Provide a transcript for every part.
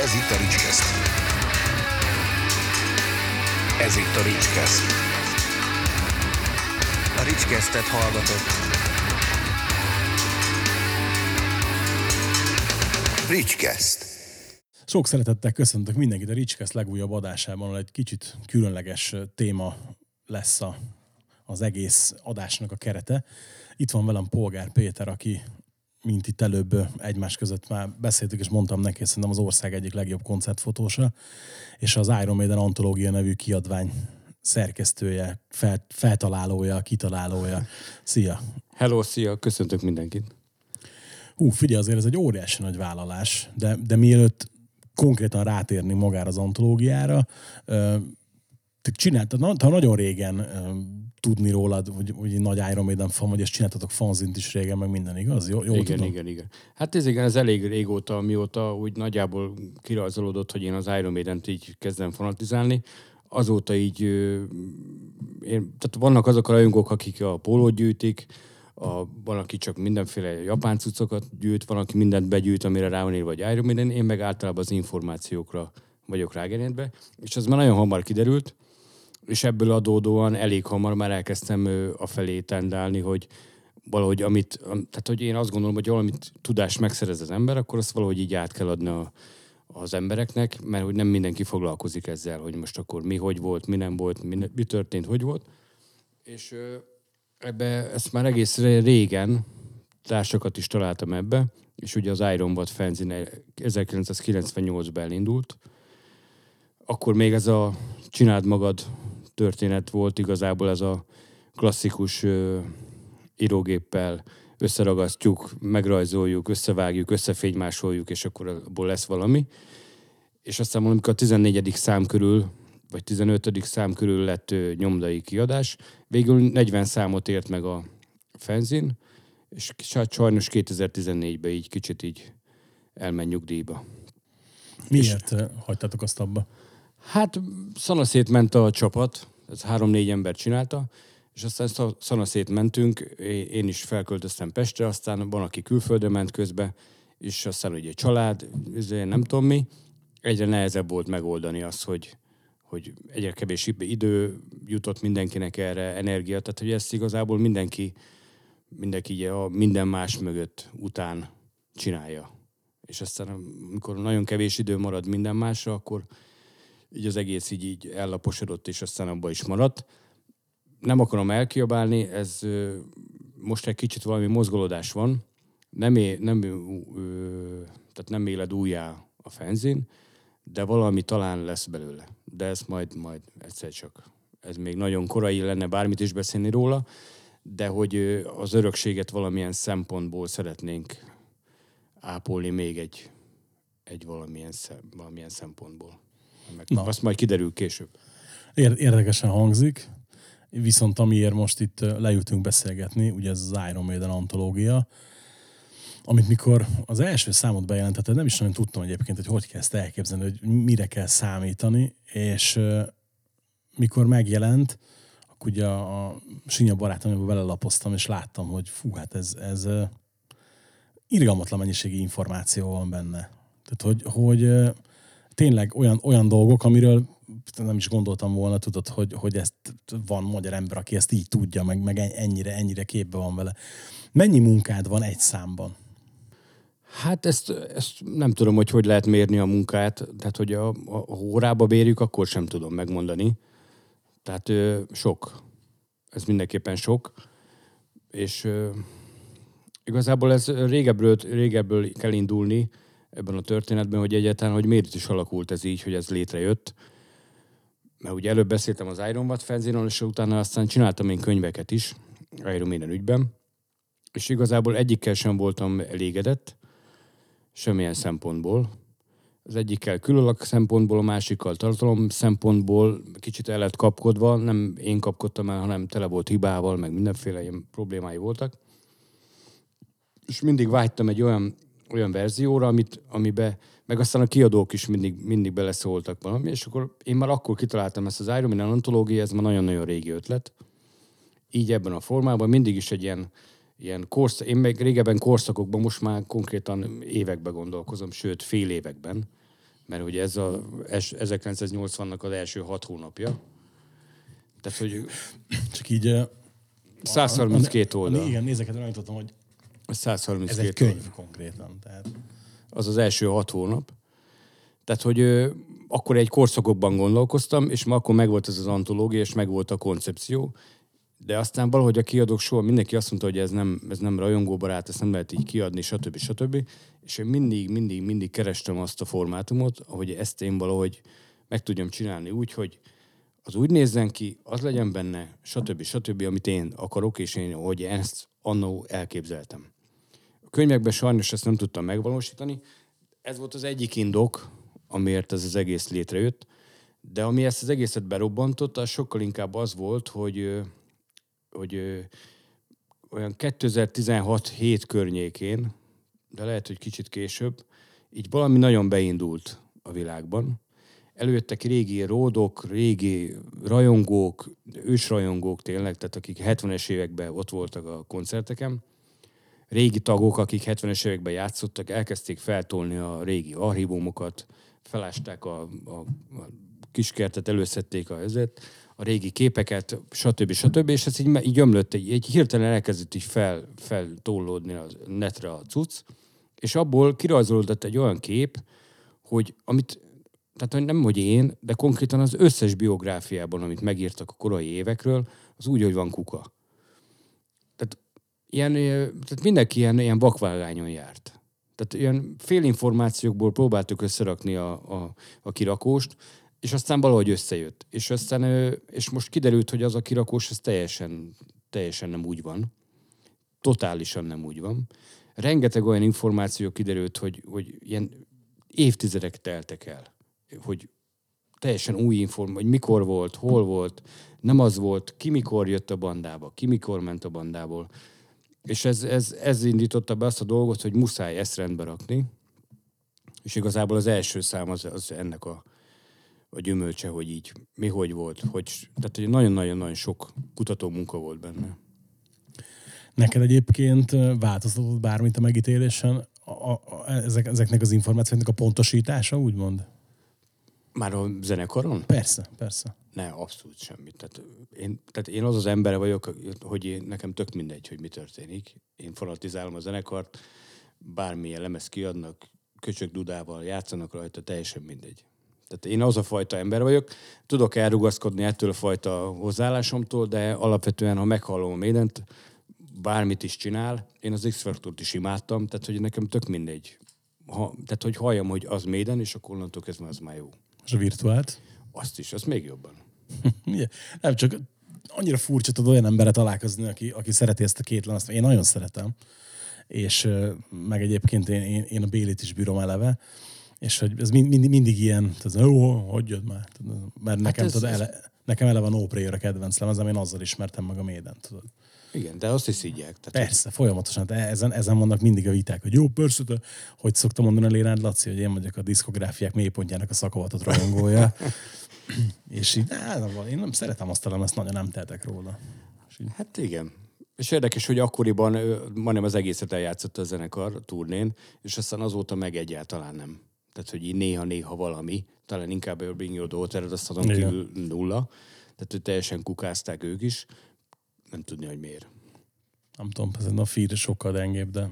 Ez itt a Ricskeszt. Ez itt a Ricskeszt. A Ricskesztet hallgatott. Ricskeszt. Sok szeretettel köszöntök mindenkit a Ricskeszt legújabb adásában, ahol egy kicsit különleges téma lesz a, az egész adásnak a kerete. Itt van velem Polgár Péter, aki mint itt előbb egymás között már beszéltük, és mondtam neki, szerintem az ország egyik legjobb koncertfotósa, és az Iron Maiden Antológia nevű kiadvány szerkesztője, fel, feltalálója, kitalálója. Szia! Hello, szia! Köszöntök mindenkit! Hú, figyelj, azért ez egy óriási nagy vállalás, de, de mielőtt konkrétan rátérni magára az antológiára, te csináltad, ha nagyon régen tudni rólad, hogy, hogy nagy Iron Maiden fan vagy, és csináltatok fanzint is régen, meg minden, igaz? Jó, jól igen, tudom? igen, igen. Hát ez igen, ez elég régóta, mióta úgy nagyjából kirajzolódott, hogy én az Iron Maiden-t így kezdem fanatizálni. Azóta így, én, tehát vannak azok a rajongók, akik a pólót gyűjtik, a, van, aki csak mindenféle japán cuccokat gyűjt, van, aki mindent begyűjt, amire rá van vagy Iron Maiden, én meg általában az információkra vagyok rágerjedve, és az már nagyon hamar kiderült, és ebből adódóan elég hamar már elkezdtem a felé tendálni, hogy valahogy amit, tehát hogy én azt gondolom, hogy valamit tudást megszerez az ember, akkor azt valahogy így át kell adni a, az embereknek, mert hogy nem mindenki foglalkozik ezzel, hogy most akkor mi hogy volt, mi nem volt, mi, mi történt, hogy volt. És ebbe ezt már egész régen társakat is találtam ebbe, és ugye az Iron Bot fanzine 1998-ben elindult. Akkor még ez a csináld magad történet volt igazából ez a klasszikus ö, írógéppel összeragasztjuk, megrajzoljuk, összevágjuk, összefénymásoljuk, és akkor abból lesz valami. És aztán amikor a 14. szám körül, vagy 15. szám körül lett ö, nyomdai kiadás, végül 40 számot ért meg a fenzin, és sajnos 2014-ben így kicsit így elmen nyugdíjba. Miért és, hagytátok azt abba? Hát szanaszét ment a csapat, ez három-négy ember csinálta, és aztán szanaszét mentünk, én is felköltöztem Pestre, aztán van, aki külföldre ment közbe, és aztán ugye család, nem tudom mi, egyre nehezebb volt megoldani azt, hogy, hogy egyre kevésbé idő jutott mindenkinek erre, energia, tehát hogy ezt igazából mindenki, mindenki a minden más mögött után csinálja. És aztán, amikor nagyon kevés idő marad minden másra, akkor így az egész így, így ellaposodott, és aztán abban is maradt. Nem akarom elkiabálni, ez most egy kicsit valami mozgolódás van, nem, é, nem, ö, tehát nem éled újjá a fenzin, de valami talán lesz belőle. De ez majd, majd egyszer csak. Ez még nagyon korai lenne bármit is beszélni róla, de hogy az örökséget valamilyen szempontból szeretnénk ápolni még egy, egy valamilyen, szem, valamilyen szempontból. Meg Na. Azt majd kiderül később. Érdekesen hangzik, viszont amiért most itt leültünk beszélgetni, ugye ez az Iron Maiden antológia, amit mikor az első számot bejelentetted, nem is nagyon tudtam egyébként, hogy hogy kell ezt elképzelni, hogy mire kell számítani, és mikor megjelent, akkor ugye a, a Sinya barátomban belelapoztam, és láttam, hogy fú, hát ez, ez irgalmatlan mennyiségi információ van benne. Tehát, hogy, hogy tényleg olyan, olyan dolgok, amiről nem is gondoltam volna, tudod, hogy, hogy ezt van magyar ember, aki ezt így tudja, meg, meg ennyire, ennyire képbe van vele. Mennyi munkád van egy számban? Hát ezt, ezt nem tudom, hogy hogy lehet mérni a munkát. Tehát, hogy a, a órába bérjük, akkor sem tudom megmondani. Tehát ö, sok. Ez mindenképpen sok. És ö, igazából ez régebbről, régebbről kell indulni, ebben a történetben, hogy egyáltalán, hogy miért is alakult ez így, hogy ez létrejött. Mert ugye előbb beszéltem az Iron Watt fanzinon, és utána aztán csináltam én könyveket is, Iron Maiden ügyben, és igazából egyikkel sem voltam elégedett, semmilyen szempontból. Az egyikkel különleg szempontból, a másikkal tartalom szempontból kicsit el lett kapkodva, nem én kapkodtam el, hanem tele volt hibával, meg mindenféle ilyen problémái voltak. És mindig vágytam egy olyan olyan verzióra, amit, amibe, meg aztán a kiadók is mindig, mindig beleszóltak valami, és akkor én már akkor kitaláltam ezt az Iron Man antológia, ez már nagyon-nagyon régi ötlet. Így ebben a formában mindig is egy ilyen, ilyen korsz, én meg régebben korszakokban, most már konkrétan években gondolkozom, sőt fél években, mert ugye ez a es- 1980-nak az első hat hónapja. Tehát, hogy Csak így... ö, 132 a- a- oldal. Igen, nézeket megnyitottam, hogy ez 132 egy könyv konkrétan. Tehát az az első hat hónap. Tehát, hogy ö, akkor egy korszakokban gondolkoztam, és ma akkor megvolt ez az antológia, és megvolt a koncepció, de aztán valahogy a kiadók soha mindenki azt mondta, hogy ez nem, ez nem rajongóbarát, ezt nem lehet így kiadni, stb. stb. És én mindig, mindig, mindig kerestem azt a formátumot, ahogy ezt én valahogy meg tudjam csinálni úgy, hogy az úgy nézzen ki, az legyen benne, stb. stb., amit én akarok, és én, hogy ezt annó elképzeltem. Könyvekben sajnos ezt nem tudtam megvalósítani. Ez volt az egyik indok, amiért ez az egész létrejött. De ami ezt az egészet berobbantotta, az sokkal inkább az volt, hogy, hogy olyan 2016 hét környékén, de lehet, hogy kicsit később, így valami nagyon beindult a világban. Előjöttek régi ródok, régi rajongók, ősrajongók tényleg, tehát akik 70-es években ott voltak a koncerteken, régi tagok, akik 70-es években játszottak, elkezdték feltolni a régi archívumokat, felásták a, a, a kiskertet, előszedték a ezet, a régi képeket, stb. stb. És ez így, így ömlött, egy, egy hirtelen elkezdett így fel, feltollódni a netre a cucc, és abból kirajzolódott egy olyan kép, hogy amit, tehát hogy nem hogy én, de konkrétan az összes biográfiában, amit megírtak a korai évekről, az úgy, hogy van kuka. Ilyen, tehát mindenki ilyen, ilyen vakvágányon járt. Tehát ilyen félinformációkból próbáltuk összerakni a, a, a kirakóst, és aztán valahogy összejött. És aztán, és most kiderült, hogy az a kirakós, ez teljesen, teljesen nem úgy van. Totálisan nem úgy van. Rengeteg olyan információ kiderült, hogy, hogy ilyen évtizedek teltek el, hogy teljesen új inform, hogy mikor volt, hol volt, nem az volt, ki mikor jött a bandába, ki mikor ment a bandából. És ez, ez, ez indította be azt a dolgot, hogy muszáj ezt rendbe rakni, és igazából az első szám az, az ennek a, a gyümölcse, hogy így mi hogy volt, hogy, tehát hogy nagyon-nagyon-nagyon sok kutató munka volt benne. Neked egyébként változtatott bármit a megítélésen a, a, a, ezek, ezeknek az információknak a pontosítása, úgymond? Már a zenekaron? Persze, persze. Ne, abszolút semmit. Tehát én, tehát én az az ember vagyok, hogy én, nekem tök mindegy, hogy mi történik. Én fanatizálom a zenekart, bármilyen lemez kiadnak, köcsök dudával játszanak rajta, teljesen mindegy. Tehát én az a fajta ember vagyok, tudok elrugaszkodni ettől a fajta hozzáállásomtól, de alapvetően, ha meghallom a médent, bármit is csinál, én az X-Factort is imádtam, tehát hogy nekem tök mindegy. Ha, tehát, hogy halljam, hogy az méden, és akkor onnantól kezdve az már jó. És a virtuált? Azt is, az még jobban. Nem csak annyira furcsa tudod olyan emberre találkozni, aki, aki szereti ezt a két lemezt. Én nagyon szeretem. És meg egyébként én, én, én a Bélit is bírom eleve. És hogy ez mind, mind, mindig ilyen, tehát, jó, hagyjad már. Mert nekem, ez- tudod, ele, nekem eleve a No Prayer a kedvenc lemezem, én azzal ismertem meg a méden, tudod. Igen, de azt is szígyek. Tehát, Persze, folyamatosan. De ezen, ezen vannak mindig a viták, hogy jó, persze, de hogy szoktam mondani a Lérád Laci, hogy én vagyok a diszkográfiák mélypontjának a szakavatott rajongója. és így, nem, én nem szeretem azt a lemezt, nagyon nem tehetek róla. Így, Hát igen. És érdekes, hogy akkoriban majdnem az egészet eljátszotta a zenekar a turnén, és aztán azóta meg egyáltalán nem. Tehát, hogy így néha-néha valami, talán inkább a Bring Your Daughter, Igen. kívül nulla. Tehát, hogy teljesen kukázták ők is. Nem tudni, hogy miért. nem tudom, ez a Fear sokkal gyengébb, de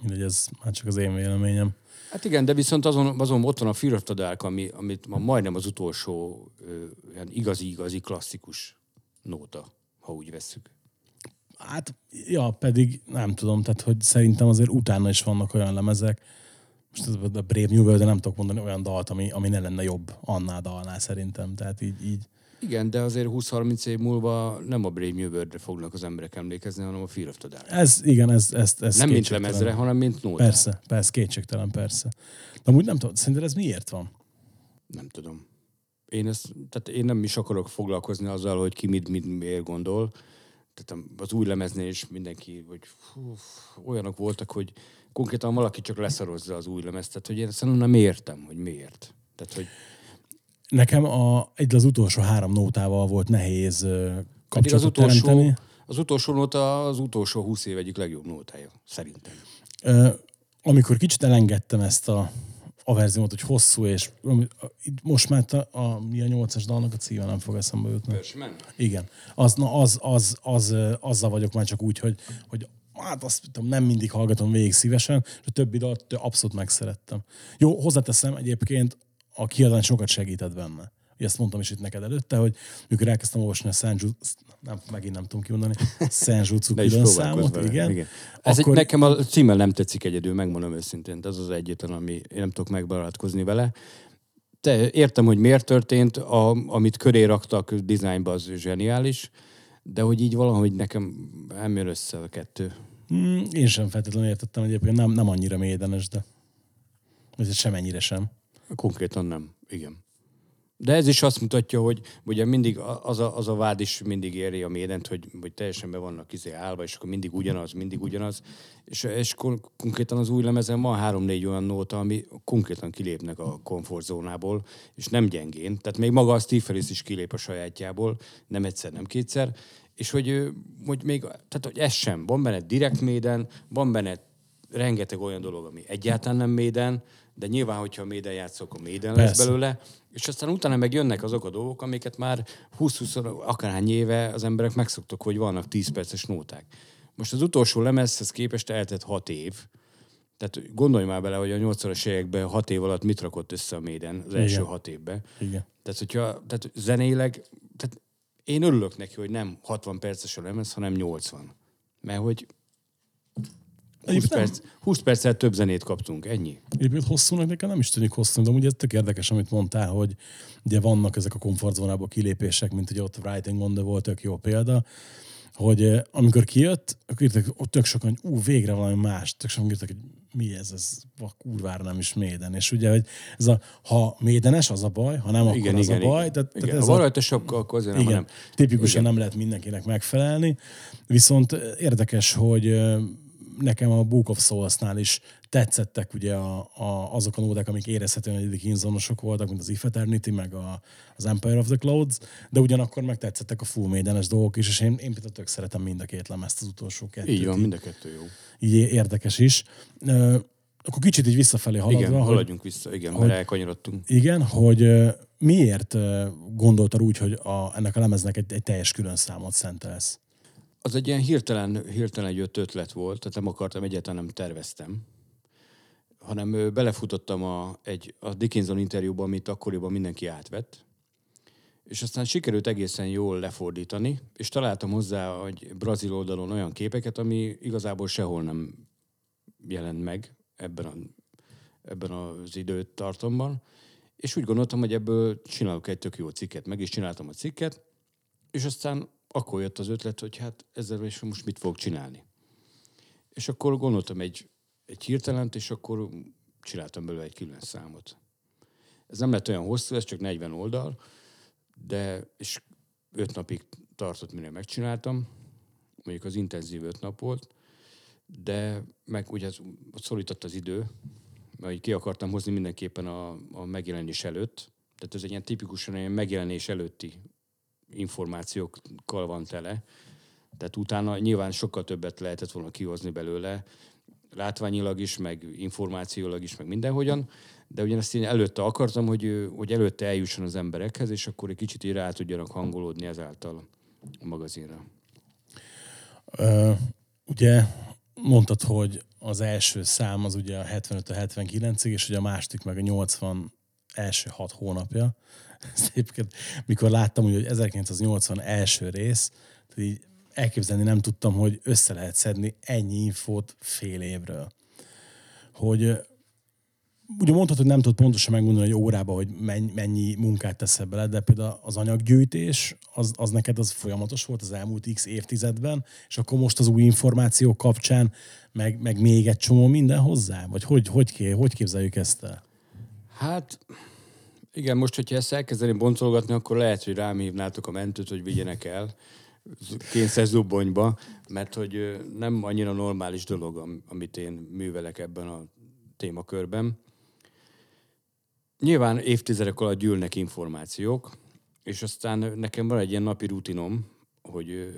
mindegy, ez már csak az én véleményem. Hát igen, de viszont azon, azon ott van a Fear of the Dark, ami, amit ma majdnem az utolsó ilyen igazi-igazi klasszikus nóta, ha úgy vesszük. Hát, ja, pedig nem tudom, tehát hogy szerintem azért utána is vannak olyan lemezek, most a Brave New World, de nem tudok mondani olyan dalt, ami, ami ne lenne jobb annál dalnál szerintem. Tehát így, így Igen, de azért 20-30 év múlva nem a Brave New World-re fognak az emberek emlékezni, hanem a Fear of the Dark. ez, igen, ez, ez, ez Nem mint lemezre, hanem mint nóta. Persze, persze, kétségtelen, persze. De amúgy nem tudom, szerinted ez miért van? Nem tudom. Én, ezt, tehát én nem is akarok foglalkozni azzal, hogy ki mit, mit miért gondol. Tehát az új lemeznél is mindenki, hogy fú, olyanok voltak, hogy konkrétan valaki csak leszarozza az új lemezt. Tehát, hogy én ezt nem értem, hogy miért. Tehát, hogy Nekem a, egy az utolsó három nótával volt nehéz ö, pedig az kapcsolatot utolsó, teremteni. az utolsó nóta az utolsó 20 év egyik legjobb nótája, szerintem. Ö, amikor kicsit elengedtem ezt a, a verziót, hogy hosszú, és most már a, a, mi a nyolcas dalnak a címe, nem fog eszembe jutni. Persman? Igen. Az, na, az, az, az, ö, azzal vagyok már csak úgy, hogy, hogy hát azt tudom, nem mindig hallgatom végig szívesen, és a többi dalt abszolút megszerettem. Jó, hozzáteszem egyébként, a kiadvány sokat segített benne. Ugye Ezt mondtam is itt neked előtte, hogy mikor elkezdtem olvasni a Senjutsu, nem, megint nem tudom kimondani, is külön számot, vele. igen. igen. Ez Akkor, egy, nekem a címmel nem tetszik egyedül, megmondom őszintén. Ez az egyetlen, ami én nem tudok megbarátkozni vele. Te, értem, hogy miért történt, a, amit köré raktak dizájnba, az zseniális, de hogy így valahogy nekem nem jön össze a kettő. Mm, én sem feltétlenül értettem egyébként, nem, nem annyira mélydenes, de vagy sem ennyire sem. Konkrétan nem, igen. De ez is azt mutatja, hogy ugye mindig az a, az a vád is mindig éri a médent, hogy, hogy teljesen be vannak izé állva, és akkor mindig ugyanaz, mindig ugyanaz. És, és kon- konkrétan az új lemezen van három-négy olyan nóta, ami konkrétan kilépnek a komfortzónából, és nem gyengén. Tehát még maga a Steve Harris is kilép a sajátjából, nem egyszer, nem kétszer. És hogy, hogy még, tehát hogy ez sem. Van benne direkt méden, van benne rengeteg olyan dolog, ami egyáltalán nem méden, de nyilván, hogyha méden játszok, akkor méden lesz belőle, és aztán utána meg jönnek azok a dolgok, amiket már 20-20 akárhány éve az emberek megszoktak, hogy vannak 10 perces nóták. Most az utolsó lemezhez képest eltett 6 év, tehát gondolj már bele, hogy a 80-as években 6 év alatt mit rakott össze a méden az első Igen. 6 évben. Igen. Tehát, hogyha tehát zenéleg, tehát én örülök neki, hogy nem 60 perces a lemez, hanem 80. Mert hogy 20, Egyébként nem- perc, 20 perccel több zenét kaptunk, ennyi. Egyébként hosszúnak nekem nem is tűnik hosszú, de ugye ez tök érdekes, amit mondtál, hogy ugye vannak ezek a komfortzónából kilépések, mint ugye ott Writing on the Wall, tök jó példa, hogy eh, amikor kijött, akkor írtak, ott tök sokan, hogy ú, végre valami más, tök sokan írtak, hogy mi ez, ez a kurvára nem is méden. És ugye, hogy ez a, ha médenes, az a baj, ha nem, akkor az a baj. Tehát, igen. tehát ez ha van rajta sapka, akkor azért nem, igen, hanem... tipikusan igen. nem lehet mindenkinek megfelelni, viszont eh, érdekes, hogy eh, nekem a Book of Souls-nál is tetszettek ugye a, a, azok a nódák, amik érezhetően egyedi kínzonosok voltak, mint az If Eternity, meg a, az Empire of the Clouds, de ugyanakkor meg tetszettek a full médenes dolgok is, és én, én például tök szeretem mind a két lemezt, az utolsó kettőt. Így van, mind a kettő jó. így érdekes is. Ö, Akkor kicsit így visszafelé haladva, Igen, hogy, haladjunk vissza, igen, hogy- mert elkanyarodtunk. igen, hogy miért gondoltad úgy, hogy a, ennek a lemeznek egy, egy teljes külön számot szentelsz? Az egy ilyen hirtelen, hirtelen jött ötlet volt, tehát nem akartam, egyáltalán nem terveztem, hanem belefutottam a, egy, a Dickinson interjúba, amit akkoriban mindenki átvett, és aztán sikerült egészen jól lefordítani, és találtam hozzá hogy brazil oldalon olyan képeket, ami igazából sehol nem jelent meg ebben, a, ebben az időtartamban, és úgy gondoltam, hogy ebből csinálok egy tök jó cikket. Meg is csináltam a cikket, és aztán akkor jött az ötlet, hogy hát ezzel is most mit fogok csinálni. És akkor gondoltam egy, egy hirtelent, és akkor csináltam belőle egy külön számot. Ez nem lett olyan hosszú, ez csak 40 oldal, de és öt napig tartott, mire megcsináltam. Mondjuk az intenzív öt nap volt, de meg ugye szorított az idő, mert ki akartam hozni mindenképpen a, a megjelenés előtt. Tehát ez egy ilyen tipikusan ilyen megjelenés előtti információkkal van tele. Tehát utána nyilván sokkal többet lehetett volna kihozni belőle, látványilag is, meg információlag is, meg mindenhogyan, de ugyanezt én előtte akartam, hogy, hogy előtte eljusson az emberekhez, és akkor egy kicsit így rá tudjanak hangolódni ezáltal a magazinra. Ö, ugye mondtad, hogy az első szám az ugye a 75 79-ig, és ugye a második meg a 80 első hat hónapja. Ezt egyébként, mikor láttam, úgy, hogy 1980 első rész, tehát így elképzelni nem tudtam, hogy össze lehet szedni ennyi infót fél évről. Hogy ugye mondtad, hogy nem tudod pontosan megmondani, hogy órába, hogy mennyi, munkát teszel bele, de például az anyaggyűjtés, az, az neked az folyamatos volt az elmúlt x évtizedben, és akkor most az új információk kapcsán meg, meg még egy csomó minden hozzá? Vagy hogy, hogy, ké, hogy képzeljük ezt el? Hát igen, most, hogyha ezt elkezdeném boncolgatni, akkor lehet, hogy rám hívnátok a mentőt, hogy vigyenek el kényszer zubbonyba, mert hogy nem annyira normális dolog, am- amit én művelek ebben a témakörben. Nyilván évtizedek alatt gyűlnek információk, és aztán nekem van egy ilyen napi rutinom, hogy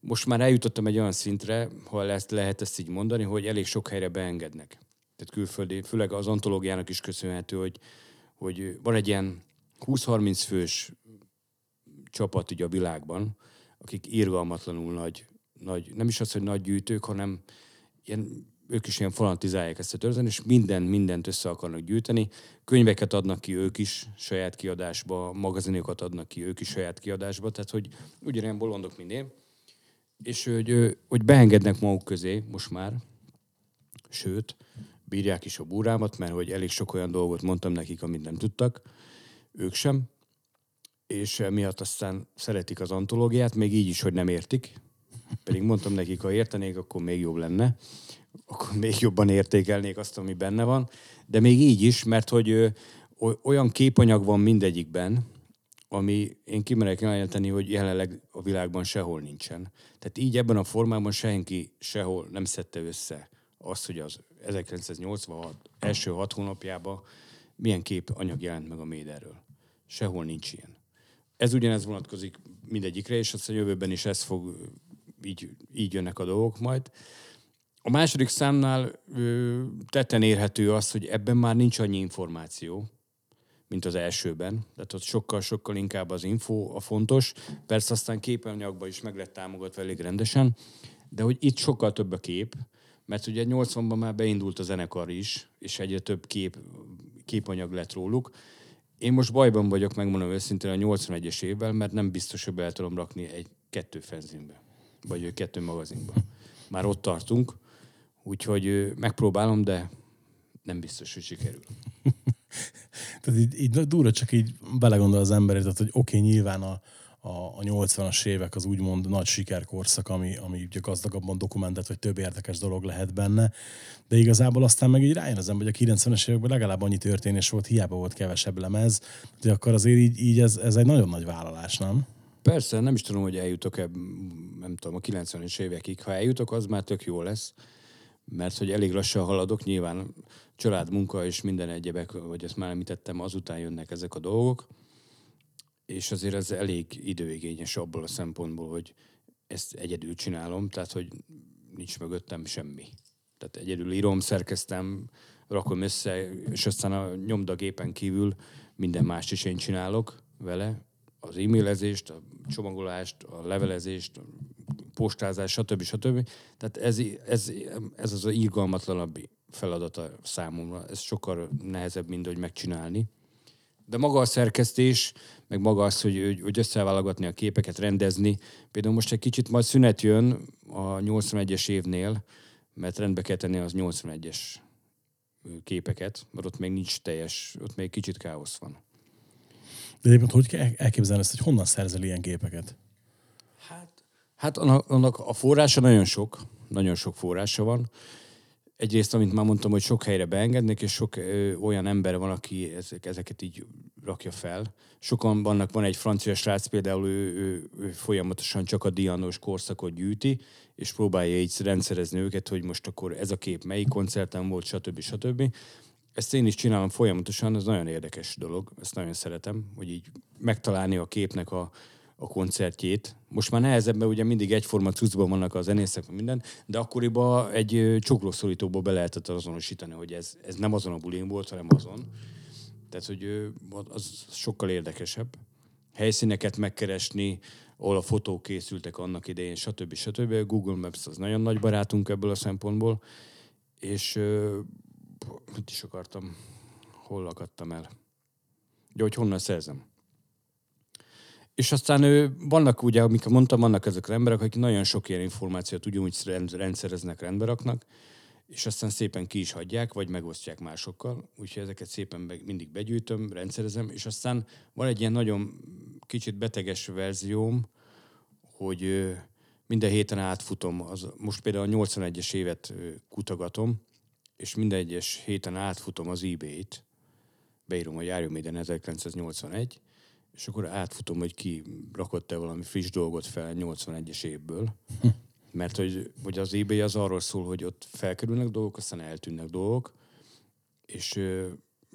most már eljutottam egy olyan szintre, ha ezt lehet ezt így mondani, hogy elég sok helyre beengednek. tehát külföldi, főleg az antológiának is köszönhető, hogy, hogy van egy ilyen 20-30 fős csapat ugye a világban, akik irgalmatlanul nagy, nagy, nem is az, hogy nagy gyűjtők, hanem ilyen, ők is ilyen fanatizálják ezt a történet, és minden, mindent össze akarnak gyűjteni. Könyveket adnak ki ők is saját kiadásba, magazinokat adnak ki ők is saját kiadásba, tehát hogy ugyanilyen bolondok, mint én. És hogy, hogy beengednek maguk közé most már, sőt, bírják is a búrámat, mert hogy elég sok olyan dolgot mondtam nekik, amit nem tudtak, ők sem, és miatt aztán szeretik az antológiát, még így is, hogy nem értik. Pedig mondtam nekik, ha értenék, akkor még jobb lenne. Akkor még jobban értékelnék azt, ami benne van. De még így is, mert hogy olyan képanyag van mindegyikben, ami én kimerek jelenteni, hogy jelenleg a világban sehol nincsen. Tehát így ebben a formában senki sehol nem szedte össze azt, hogy az 1986 első hat hónapjában milyen kép anyag jelent meg a Méderről. Sehol nincs ilyen. Ez ugyanez vonatkozik mindegyikre, és azt a jövőben is ez fog, így, így jönnek a dolgok majd. A második számnál ö, tetten érhető az, hogy ebben már nincs annyi információ, mint az elsőben. Tehát ott sokkal-sokkal inkább az info a fontos. Persze aztán képanyagban is meg lett támogatva elég rendesen, de hogy itt sokkal több a kép, mert ugye 80-ban már beindult a zenekar is, és egyre több kép, képanyag lett róluk. Én most bajban vagyok, megmondom őszintén, a 81-es évvel, mert nem biztos, hogy be tudom rakni egy kettő fenzinbe, vagy kettő magazinba. Már ott tartunk, úgyhogy megpróbálom, de nem biztos, hogy sikerül. tehát így, így durva csak így belegondol az ember, tehát, hogy oké, okay, nyilván a, a, a 80-as évek az úgymond nagy sikerkorszak, ami, ami ugye gazdagabban dokumentált, vagy több érdekes dolog lehet benne, de igazából aztán meg így rájön az ember, hogy a 90-es években legalább annyi történés volt, hiába volt kevesebb lemez, de akkor azért így, így ez, ez egy nagyon nagy vállalás, nem? Persze, nem is tudom, hogy eljutok-e, nem tudom, a 90-es évekig. Ha eljutok, az már tök jó lesz, mert hogy elég lassan haladok, nyilván család, munka és minden egyebek, vagy ezt már említettem, azután jönnek ezek a dolgok és azért ez elég időigényes abból a szempontból, hogy ezt egyedül csinálom, tehát hogy nincs mögöttem semmi. Tehát egyedül írom, szerkeztem, rakom össze, és aztán a nyomdagépen kívül minden mást is én csinálok vele, az e-mailezést, a csomagolást, a levelezést, a postázás, stb. stb. Tehát ez, ez, ez az a irgalmatlanabb feladata számomra. Ez sokkal nehezebb, mint hogy megcsinálni. De maga a szerkesztés, meg maga az, hogy, hogy összeválogatni a képeket, rendezni. Például most egy kicsit majd szünet jön a 81-es évnél, mert rendbe kell tenni az 81-es képeket, mert ott még nincs teljes, ott még kicsit káosz van. De egyébként hogy kell elképzelni ezt, hogy honnan szerzel ilyen képeket? Hát, hát annak, annak a forrása nagyon sok, nagyon sok forrása van egyrészt, amint már mondtam, hogy sok helyre beengednek, és sok ö, olyan ember van, aki ezek, ezeket így rakja fel. Sokan vannak, van egy francia srác például, ő, ő, ő folyamatosan csak a dianos korszakot gyűjti, és próbálja így rendszerezni őket, hogy most akkor ez a kép melyik koncerten volt, stb. stb. Ezt én is csinálom folyamatosan, ez nagyon érdekes dolog, ezt nagyon szeretem, hogy így megtalálni a képnek a, a koncertjét. Most már nehezebb, mert ugye mindig egyforma cuccban vannak a zenészek, minden, de akkoriban egy csuklószorítóból be lehetett azonosítani, hogy ez, ez nem azon a bulin volt, hanem azon. Tehát, hogy az sokkal érdekesebb. Helyszíneket megkeresni, ahol a fotók készültek annak idején, stb. stb. Google Maps az nagyon nagy barátunk ebből a szempontból. És mit is akartam? Hol lakadtam el? De hogy honnan szerzem? És aztán ő, vannak ugye, amiket mondtam, vannak ezek az emberek, akik nagyon sok ilyen információt ugyanúgy rendszereznek, rendbe és aztán szépen ki is hagyják, vagy megosztják másokkal. Úgyhogy ezeket szépen be, mindig begyűjtöm, rendszerezem, és aztán van egy ilyen nagyon kicsit beteges verzióm, hogy minden héten átfutom, az, most például a 81-es évet kutagatom, és minden egyes héten átfutom az eBay-t, beírom, hogy járjon minden 1981, és akkor átfutom, hogy ki rakott-e valami friss dolgot fel 81-es évből. Mert hogy, hogy az eBay az arról szól, hogy ott felkerülnek dolgok, aztán eltűnnek dolgok, és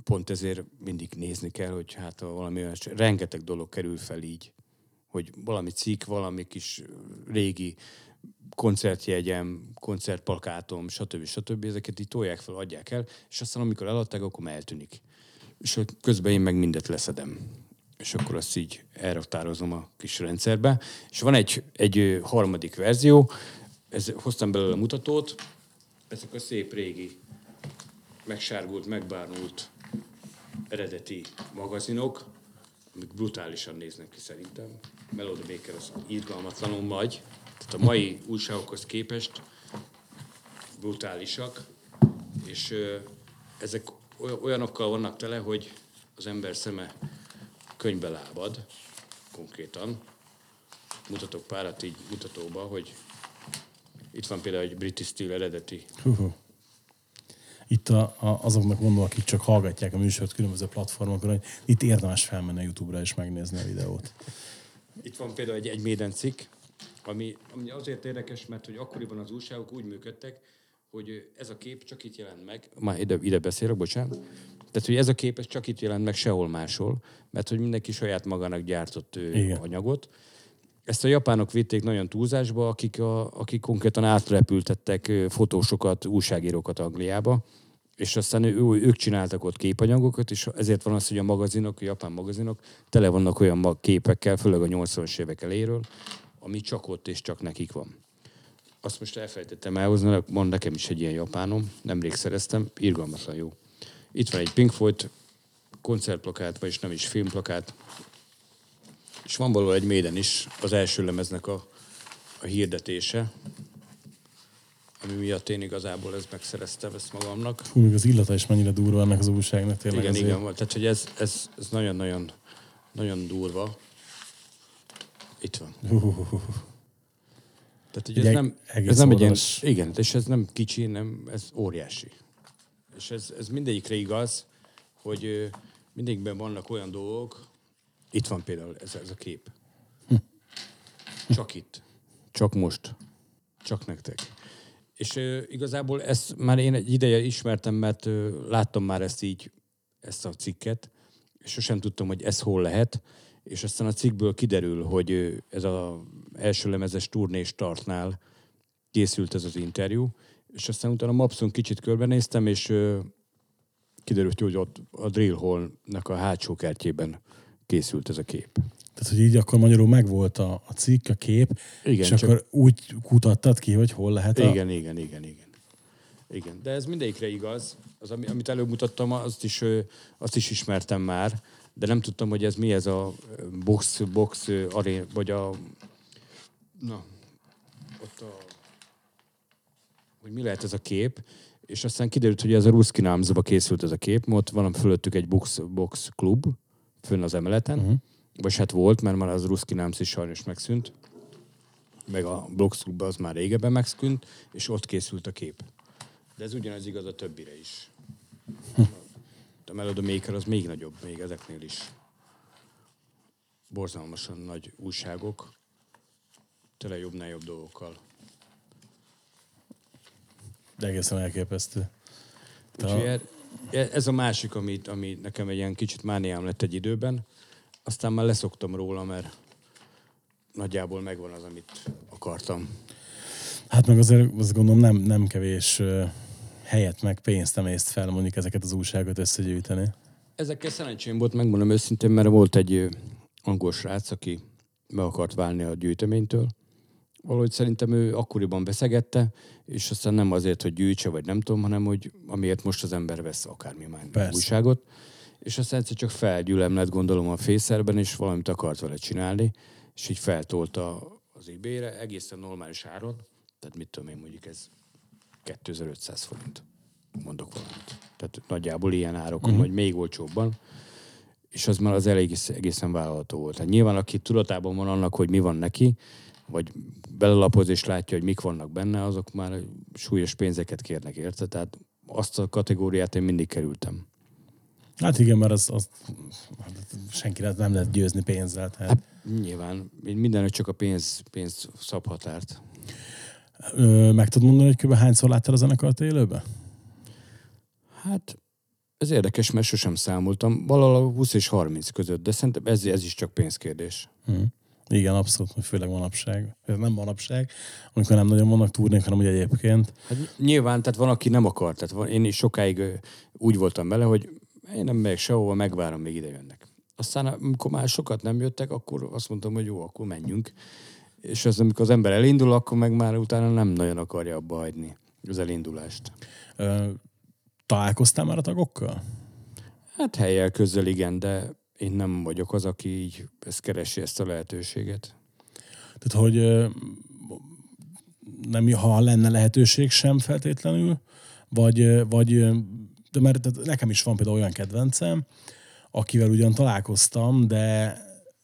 pont ezért mindig nézni kell, hogy hát ha valami olyan, rengeteg dolog kerül fel így, hogy valami cikk, valami kis régi koncertjegyem, koncertplakátom, stb. stb. Ezeket így tolják fel, adják el, és aztán amikor eladták, akkor eltűnik. És hogy közben én meg mindet leszedem. És akkor azt így elraktározom a kis rendszerbe. És van egy, egy harmadik verzió, ez, hoztam belőle a mutatót, ezek a szép régi, megsárgult, megbárnult eredeti magazinok, amik brutálisan néznek ki szerintem. Melody Maker az irgalmatlanul nagy, tehát a mai újságokhoz képest brutálisak, és ö, ezek oly- olyanokkal vannak tele, hogy az ember szeme könyvbe lábad, konkrétan. Mutatok párat így mutatóba, hogy itt van például egy British Steel eredeti. Itt a, a, azoknak mondom, akik csak hallgatják a műsort különböző platformokon, hogy itt érdemes felmenni a YouTube-ra és megnézni a videót. Itt van például egy, egy Méden cikk, ami, ami azért érdekes, mert hogy akkoriban az újságok úgy működtek, hogy ez a kép csak itt jelent meg. Már ide, ide beszélek, bocsánat. Tehát, hogy ez a kép ez csak itt jelent meg sehol máshol, mert hogy mindenki saját magának gyártott Igen. anyagot. Ezt a japánok vitték nagyon túlzásba, akik, a, akik konkrétan átrepültettek fotósokat, újságírókat Angliába, és aztán ő, ők csináltak ott képanyagokat, és ezért van az, hogy a magazinok, a japán magazinok tele vannak olyan képekkel, főleg a 80-as évek eléről, ami csak ott és csak nekik van. Azt most elfelejtettem elhozni, van nekem is egy ilyen japánom, nemrég szereztem, irgalmatlan jó. Itt van egy Pink Floyd koncertplakát, vagyis nem is filmplakát, és van valahol egy Maiden is, az első lemeznek a, a hirdetése, ami miatt én igazából ezt megszereztem ezt magamnak. Fú, még az illata is mennyire durva ennek az újságnak tényleg. Igen, azért. igen, tehát hogy ez, ez, ez nagyon-nagyon nagyon durva. Itt van. Hú, hú, hú, hú. Tehát, hogy ez nem, egész ez nem egy ilyen, igen, és ez nem kicsi, nem, ez óriási. És ez, ez mindegyikre igaz, hogy mindegyikben vannak olyan dolgok, itt van például ez, ez a kép. Csak itt. Csak most. Csak nektek. És ö, igazából ezt már én egy ideje ismertem, mert ö, láttam már ezt így, ezt a cikket, és sosem tudtam, hogy ez hol lehet, és aztán a cikkből kiderül, hogy ö, ez az első lemezes turné startnál készült ez az interjú, és aztán utána Mapson kicsit körbenéztem, és ö, kiderült, hogy ott a Drill Hall-nak a hátsó kertjében készült ez a kép. Tehát, hogy így akkor magyarul megvolt a, a cikk, a kép, Igen, és csak- akkor úgy kutattad ki, hogy hol lehet a... Igen, igen, igen, igen. Igen, de ez mindegyikre igaz. Az, ami- amit előbb mutattam, azt is, azt is ismertem már, de nem tudtam, hogy ez mi ez a box, box arén, vagy a... Na, ott a... Hogy mi lehet ez a kép, és aztán kiderült, hogy ez a Ruszki Námzóba készült ez a kép, ott van fölöttük egy box, box klub, fönn az emeleten, uh-huh. vagy hát volt, mert már az Ruszki Námz is sajnos megszűnt meg a Blox Clubban az már régebben megszűnt, és ott készült a kép. De ez ugyanez igaz a többire is. A Melody Maker az még nagyobb, még ezeknél is. Borzalmasan nagy újságok, tele jobbnál jobb dolgokkal. De egészen elképesztő. Te Úgyhogy er- e- ez a másik, ami, ami nekem egy ilyen kicsit mániám lett egy időben. Aztán már leszoktam róla, mert nagyjából megvan az, amit akartam. Hát meg azért azt gondolom nem, nem kevés helyet meg pénzt emészt fel mondjuk ezeket az újságot összegyűjteni. Ezekkel szerencsém volt, megmondom őszintén, mert volt egy angol srác, aki be akart válni a gyűjteménytől. Valahogy szerintem ő akkoriban beszegette, és aztán nem azért, hogy gyűjtse, vagy nem tudom, hanem hogy amiért most az ember vesz akármi már újságot. És aztán egyszer csak felgyűlöm lett gondolom a fészerben, és valamit akart vele csinálni, és így feltolta az eBay-re, egészen normális áron, tehát mit tudom én, mondjuk ez 2500 forint. Mondok valamit. Tehát nagyjából ilyen árokon, uh-huh. vagy még olcsóbban. És az már az elég egészen vállalható volt. Hát nyilván, aki tudatában van annak, hogy mi van neki, vagy belelapoz és látja, hogy mik vannak benne, azok már súlyos pénzeket kérnek érte. Tehát azt a kategóriát én mindig kerültem. Hát igen, mert az, az hát senkire nem lehet győzni pénzzel. Tehát, Nyilván mindennek csak a pénz, pénz szab határt. ö, meg tudod mondani, hogy kb. hányszor láttál a zenekart élőben? Hát ez érdekes, mert sosem számoltam. Valahol a 20 és 30 között, de szerintem ez, ez is csak pénzkérdés. Hm. Igen, abszolút, főleg manapság. Ez nem manapság, amikor nem nagyon vannak turnék, hanem úgy egyébként. Hát nyilván, tehát van, aki nem akar. Tehát van, én is sokáig úgy voltam vele, hogy én nem megyek sehova, megvárom, még ide jönnek. Aztán, amikor már sokat nem jöttek, akkor azt mondtam, hogy jó, akkor menjünk. És az, amikor az ember elindul, akkor meg már utána nem nagyon akarja abba hagyni az elindulást. Ö, találkoztál már a tagokkal? Hát helyel közel igen, de én nem vagyok az, aki így ezt keresi ezt a lehetőséget. Tehát, hogy nem, ha lenne lehetőség sem feltétlenül, vagy, vagy de mert tehát nekem is van például olyan kedvencem, akivel ugyan találkoztam, de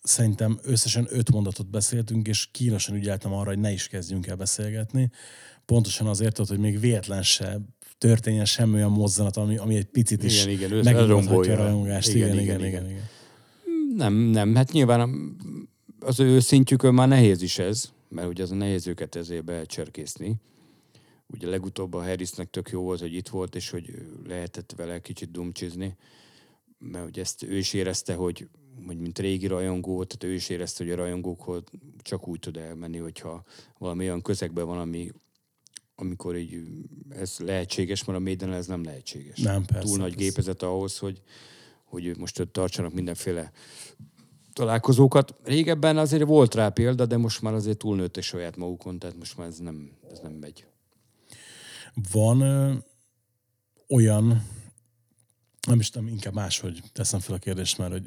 szerintem összesen öt mondatot beszéltünk, és kínosan ügyeltem arra, hogy ne is kezdjünk el beszélgetni. Pontosan azért, hogy még véletlen se történjen semmi olyan mozzanat, ami, ami egy picit is Igen, igen, ő megnyugtathatja elrombolja. a rajongást. Igen, igen, igen. igen, igen. Nem, nem, hát nyilván az ő szintjükön már nehéz is ez, mert ugye az nehéz őket ezért becserkészni. Ugye legutóbb a Harrisnek tök jó volt, hogy itt volt, és hogy lehetett vele kicsit dumcsizni, mert ugye ezt ő is érezte, hogy, hogy mint régi rajongó, tehát ő is érezte, hogy a rajongókhoz csak úgy tud elmenni, hogyha valami olyan közegben van, ami, amikor így ez lehetséges, mert a Maiden ez nem lehetséges. Nem, persze, Túl nagy persze. gépezet ahhoz, hogy, hogy most ott tartsanak mindenféle találkozókat. Régebben azért volt rá példa, de most már azért túlnőttek saját magukon, tehát most már ez nem, ez nem megy. Van ö, olyan, nem is tudom, inkább máshogy teszem fel a kérdést, mert hogy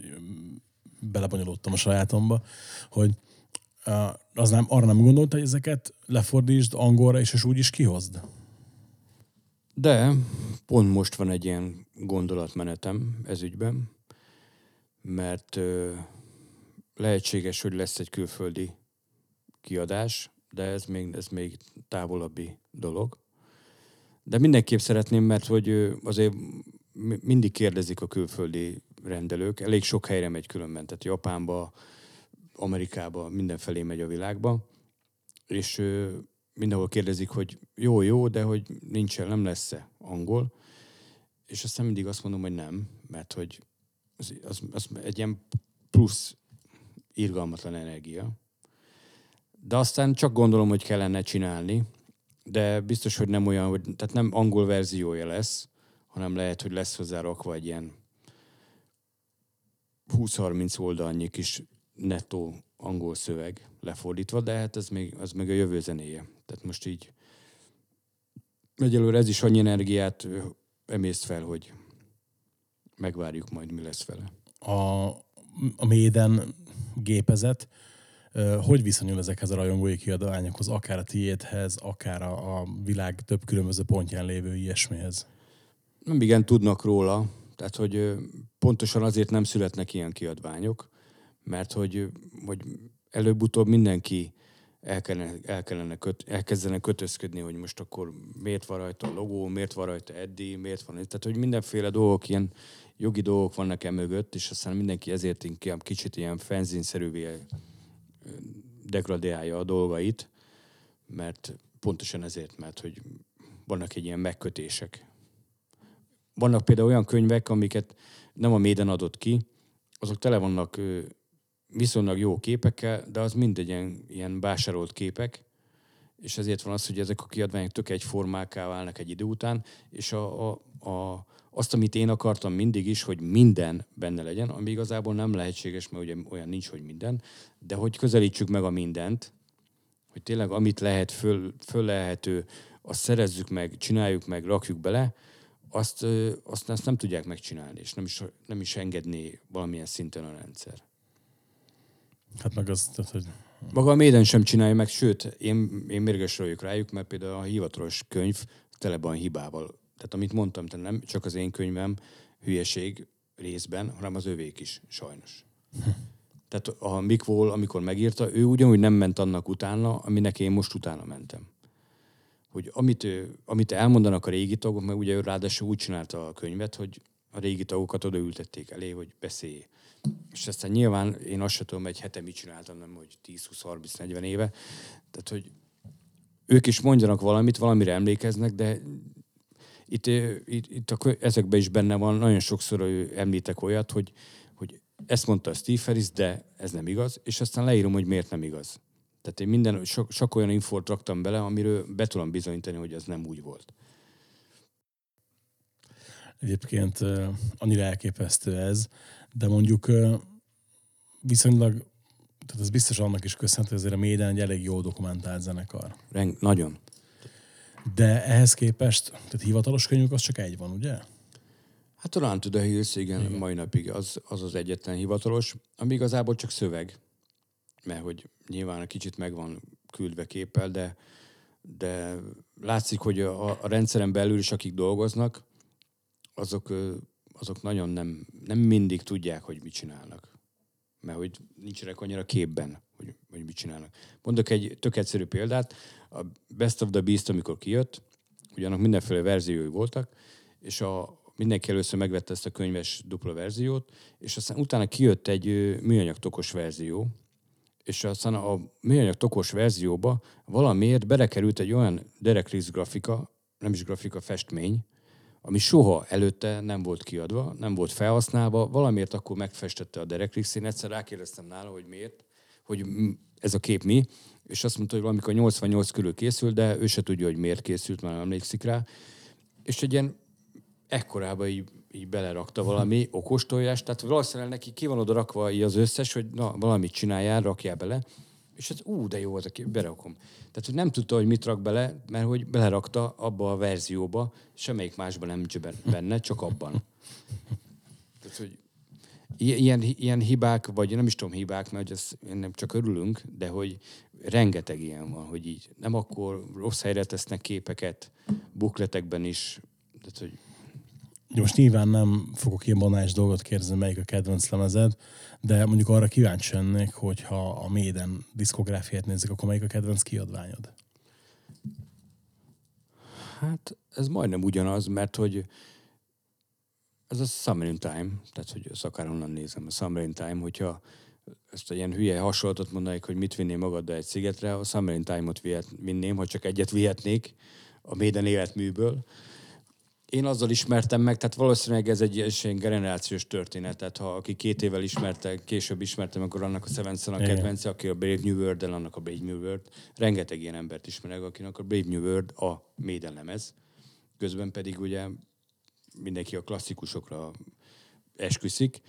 belebonyolódtam a sajátomba, hogy az nem, arra nem gondolta, hogy ezeket lefordítsd angolra is, és úgy is kihozd? De pont most van egy ilyen gondolatmenetem ez ügyben, mert lehetséges, hogy lesz egy külföldi kiadás, de ez még, ez még távolabbi dolog. De mindenképp szeretném, mert hogy azért mi- mindig kérdezik a külföldi rendelők, elég sok helyre megy különben, tehát Japánba, Amerikába, mindenfelé megy a világba, és mindenhol kérdezik, hogy jó, jó, de hogy nincsen, nem lesz-e angol. És aztán mindig azt mondom, hogy nem, mert hogy az, az, az egy ilyen plusz irgalmatlan energia. De aztán csak gondolom, hogy kellene csinálni, de biztos, hogy nem olyan, hogy, tehát nem angol verziója lesz, hanem lehet, hogy lesz hozzá rakva egy ilyen 20-30 oldalnyi kis nettó angol szöveg lefordítva, de hát ez még, az még a jövő zenéje. Tehát most így egyelőre ez is annyi energiát emészt fel, hogy megvárjuk majd, mi lesz vele. A, a Maiden gépezet, hogy viszonyul ezekhez a rajongói kiadványokhoz, akár a tiédhez, akár a, a világ több különböző pontján lévő ilyesmihez? Nem igen tudnak róla, tehát hogy pontosan azért nem születnek ilyen kiadványok, mert hogy, hogy előbb-utóbb mindenki el kellene, el kellene köt, elkezdene kötözködni, hogy most akkor miért van rajta a logó, miért van rajta Eddie, miért van... Tehát, hogy mindenféle dolgok, ilyen jogi dolgok vannak e és aztán mindenki ezért inkább kicsit ilyen fenzinszerűvé degradálja a dolgait, mert pontosan ezért, mert hogy vannak egy ilyen megkötések. Vannak például olyan könyvek, amiket nem a Méden adott ki, azok tele vannak viszonylag jó képekkel, de az mind egy ilyen, ilyen vásárolt képek, és ezért van az, hogy ezek a kiadványok tök egyformáká válnak egy idő után, és a, a, a, azt, amit én akartam mindig is, hogy minden benne legyen, ami igazából nem lehetséges, mert ugye olyan nincs, hogy minden, de hogy közelítsük meg a mindent, hogy tényleg amit lehet, föl, föl lehető, azt szerezzük meg, csináljuk meg, rakjuk bele, azt, azt, azt nem tudják megcsinálni, és nem is, nem is engedné valamilyen szinten a rendszer. Hát meg az, tehát, hogy Maga a Maiden sem csinálja meg, sőt, én, én mérges vagyok rájuk, mert például a hivatalos könyv tele van hibával. Tehát amit mondtam, tehát nem csak az én könyvem hülyeség részben, hanem az övék is, sajnos. Tehát a Mick Wall, amikor megírta, ő ugyanúgy nem ment annak utána, aminek én most utána mentem. Hogy amit, ő, amit elmondanak a régi tagok, mert ugye ő ráadásul úgy csinálta a könyvet, hogy a régi tagokat odaültették elé, hogy beszélj. És aztán nyilván én azt sem tudom, egy hete mit csináltam, nem hogy 10-20-30-40 éve. Tehát, hogy ők is mondjanak valamit, valamire emlékeznek, de itt, itt, itt a, ezekben is benne van, nagyon sokszor ö, említek olyat, hogy, hogy ezt mondta Steve Harris, de ez nem igaz, és aztán leírom, hogy miért nem igaz. Tehát én minden, sok, sok olyan infót raktam bele, amiről be tudom bizonyítani, hogy ez nem úgy volt. Egyébként annyira elképesztő ez, de mondjuk viszonylag, tehát ez biztos annak is köszönhető, hogy azért a Maiden egy elég jó dokumentált zenekar. Reng, nagyon. De ehhez képest, tehát hivatalos könyvük az csak egy van, ugye? Hát a Run to the Hills, igen, igen. mai napig az, az az egyetlen hivatalos, ami igazából csak szöveg, mert hogy nyilván kicsit meg van küldve képpel, de, de látszik, hogy a, a rendszeren belül is, akik dolgoznak, azok, azok nagyon nem, nem mindig tudják, hogy mit csinálnak. Mert hogy nincsenek annyira képben, hogy, hogy mit csinálnak. Mondok egy tök egyszerű példát. A Best of the Beast, amikor kijött, ugyanak mindenféle verziói voltak, és a, mindenki először megvette ezt a könyves dupla verziót, és aztán utána kijött egy műanyag tokos verzió, és aztán a műanyag tokos verzióba valamiért belekerült egy olyan Derek Riss grafika, nem is grafika, festmény, ami soha előtte nem volt kiadva, nem volt felhasználva, valamiért akkor megfestette a Derek Riss. Én egyszer rákérdeztem nála, hogy miért, hogy ez a kép mi, és azt mondta, hogy valamikor 88 körül készült, de ő se tudja, hogy miért készült, már nem emlékszik rá. És egy ilyen ekkorába így, így belerakta valami okostojás, tehát valószínűleg neki ki van oda rakva így az összes, hogy na, valamit csináljál, rakjál bele, és ez ú, de jó az a kép, berakom. Tehát, hogy nem tudta, hogy mit rak bele, mert hogy belerakta abba a verzióba, semmelyik másban nem benne, csak abban. Tehát, hogy ilyen, ilyen hibák, vagy nem is tudom hibák, mert ez nem csak örülünk, de hogy rengeteg ilyen van, hogy így nem akkor rossz helyre tesznek képeket, bukletekben is, tehát, hogy Most nyilván nem fogok ilyen banális dolgot kérdezni, melyik a kedvenc lemezed, de mondjuk arra kíváncsi lennék, hogyha a Maiden diszkográfiát nézzük, akkor melyik a kedvenc kiadványod? Hát ez majdnem ugyanaz, mert hogy ez a Summer in Time, tehát hogy ezt akárhonnan nézem, a Summer in Time, hogyha ezt egy ilyen hülye hasonlatot mondanék, hogy mit vinnél magaddal egy szigetre, a Summer in Time-ot vinném, ha csak egyet vihetnék a Maiden életműből. Én azzal ismertem meg, tehát valószínűleg ez egy ilyen generációs történet, tehát ha aki két évvel ismerte, később ismertem, akkor annak a Seventh a kedvence, aki a Brave New world annak a Brave New World. Rengeteg ilyen embert ismerek, akinek a Brave New World a Maiden lemez. Közben pedig ugye mindenki a klasszikusokra esküszik,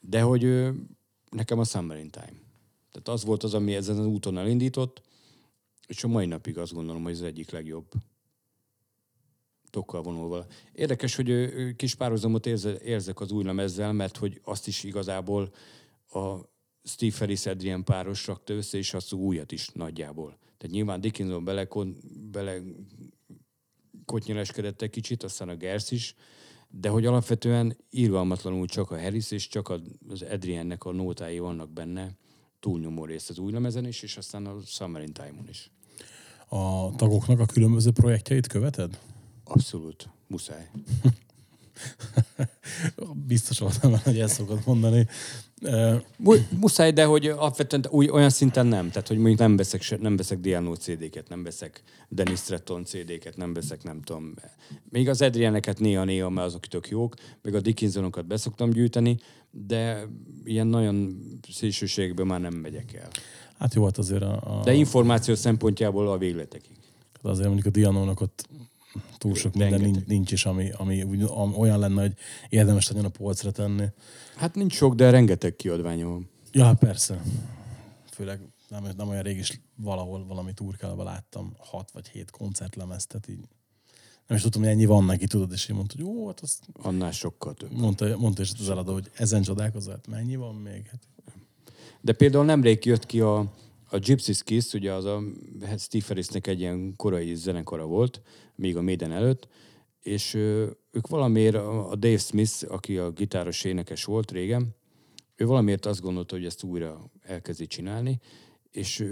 de hogy ö, nekem a Summer in Time. Tehát az volt az, ami ezen az úton elindított, és a mai napig azt gondolom, hogy ez az egyik legjobb tokkal vonulva. Érdekes, hogy kis párhuzamot érze, érzek az új lemezzel, mert hogy azt is igazából a Steve Harris Adrian páros rakta össze, és azt újat is nagyjából. Tehát nyilván Dickinson bele, bele kotnyeleskedett egy kicsit, aztán a Gers is, de hogy alapvetően irgalmatlanul csak a Harris és csak az Adriannek a nótái vannak benne, túlnyomó részt az új lemezen is, és aztán a Summer in Time-on is. A tagoknak a különböző projektjeit követed? Abszolút, muszáj. Biztos voltam, benne, hogy ezt szokod mondani. Muszáj, de hogy alapvetően úgy, olyan szinten nem. Tehát, hogy mondjuk nem veszek, nem veszek Diano CD-ket, nem veszek Dennis Stratton CD-ket, nem veszek, nem tudom. Még az Adrianeket néha-néha, mert azok tök jók, meg a Dickinsonokat beszoktam gyűjteni, de ilyen nagyon szélsőségbe már nem megyek el. Hát jó, hát azért a, a De információ szempontjából a végletekig. azért mondjuk a Dianónak ott túl sok minden nincs, nincs is, ami, ami úgy, am- olyan lenne, hogy érdemes legyen a polcra tenni. Hát nincs sok, de rengeteg kiadványa van. Ja, persze. Főleg nem, nem olyan rég is valahol valami turkálva láttam hat vagy hét koncertlemezt, tehát így nem is tudtam, hogy ennyi van neki, tudod, és én mondta, hogy jó, hát azt Annál sokkal több. mondta, mondta is az eladó, hogy ezen csodálkozol, hát mennyi van még? Hát, De például nemrég jött ki a, a Gypsy Kiss, ugye az a hát Steve Harrisnek egy ilyen korai zenekara volt, még a Maiden előtt, és ők valamiért, a Dave Smith, aki a gitáros énekes volt régen, ő valamiért azt gondolta, hogy ezt újra elkezdi csinálni, és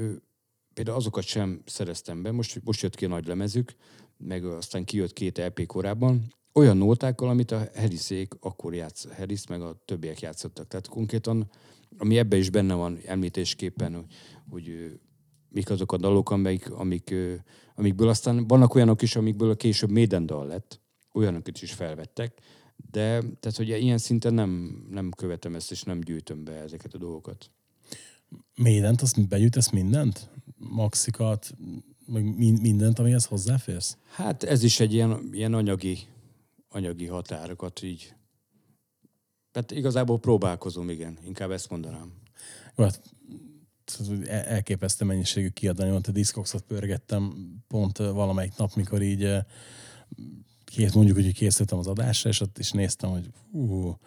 például azokat sem szereztem be, most, most jött ki a nagy lemezük, meg aztán kijött két EP korábban, olyan nótákkal, amit a Harrisék akkor játsz, Harris meg a többiek játszottak. Tehát konkrétan, ami ebben is benne van említésképpen, hogy, hogy mik azok a dalok, amik, amik, amikből aztán vannak olyanok is, amikből a később Maiden dal lett, olyanokat is felvettek, De tehát, hogy ilyen szinten nem, nem követem ezt, és nem gyűjtöm be ezeket a dolgokat. Mindent, azt begyűjtesz mindent? Maxikat, meg min- mindent, amihez hozzáférsz? Hát ez is egy ilyen, ilyen anyagi, anyagi határokat így. Tehát igazából próbálkozom, igen. Inkább ezt mondanám. Jó, hát el- elképesztő mennyiségű kiadvány volt, a diszkoxot pörgettem pont valamelyik nap, mikor így kész, mondjuk, hogy készültem az adásra, és ott is néztem, hogy hú,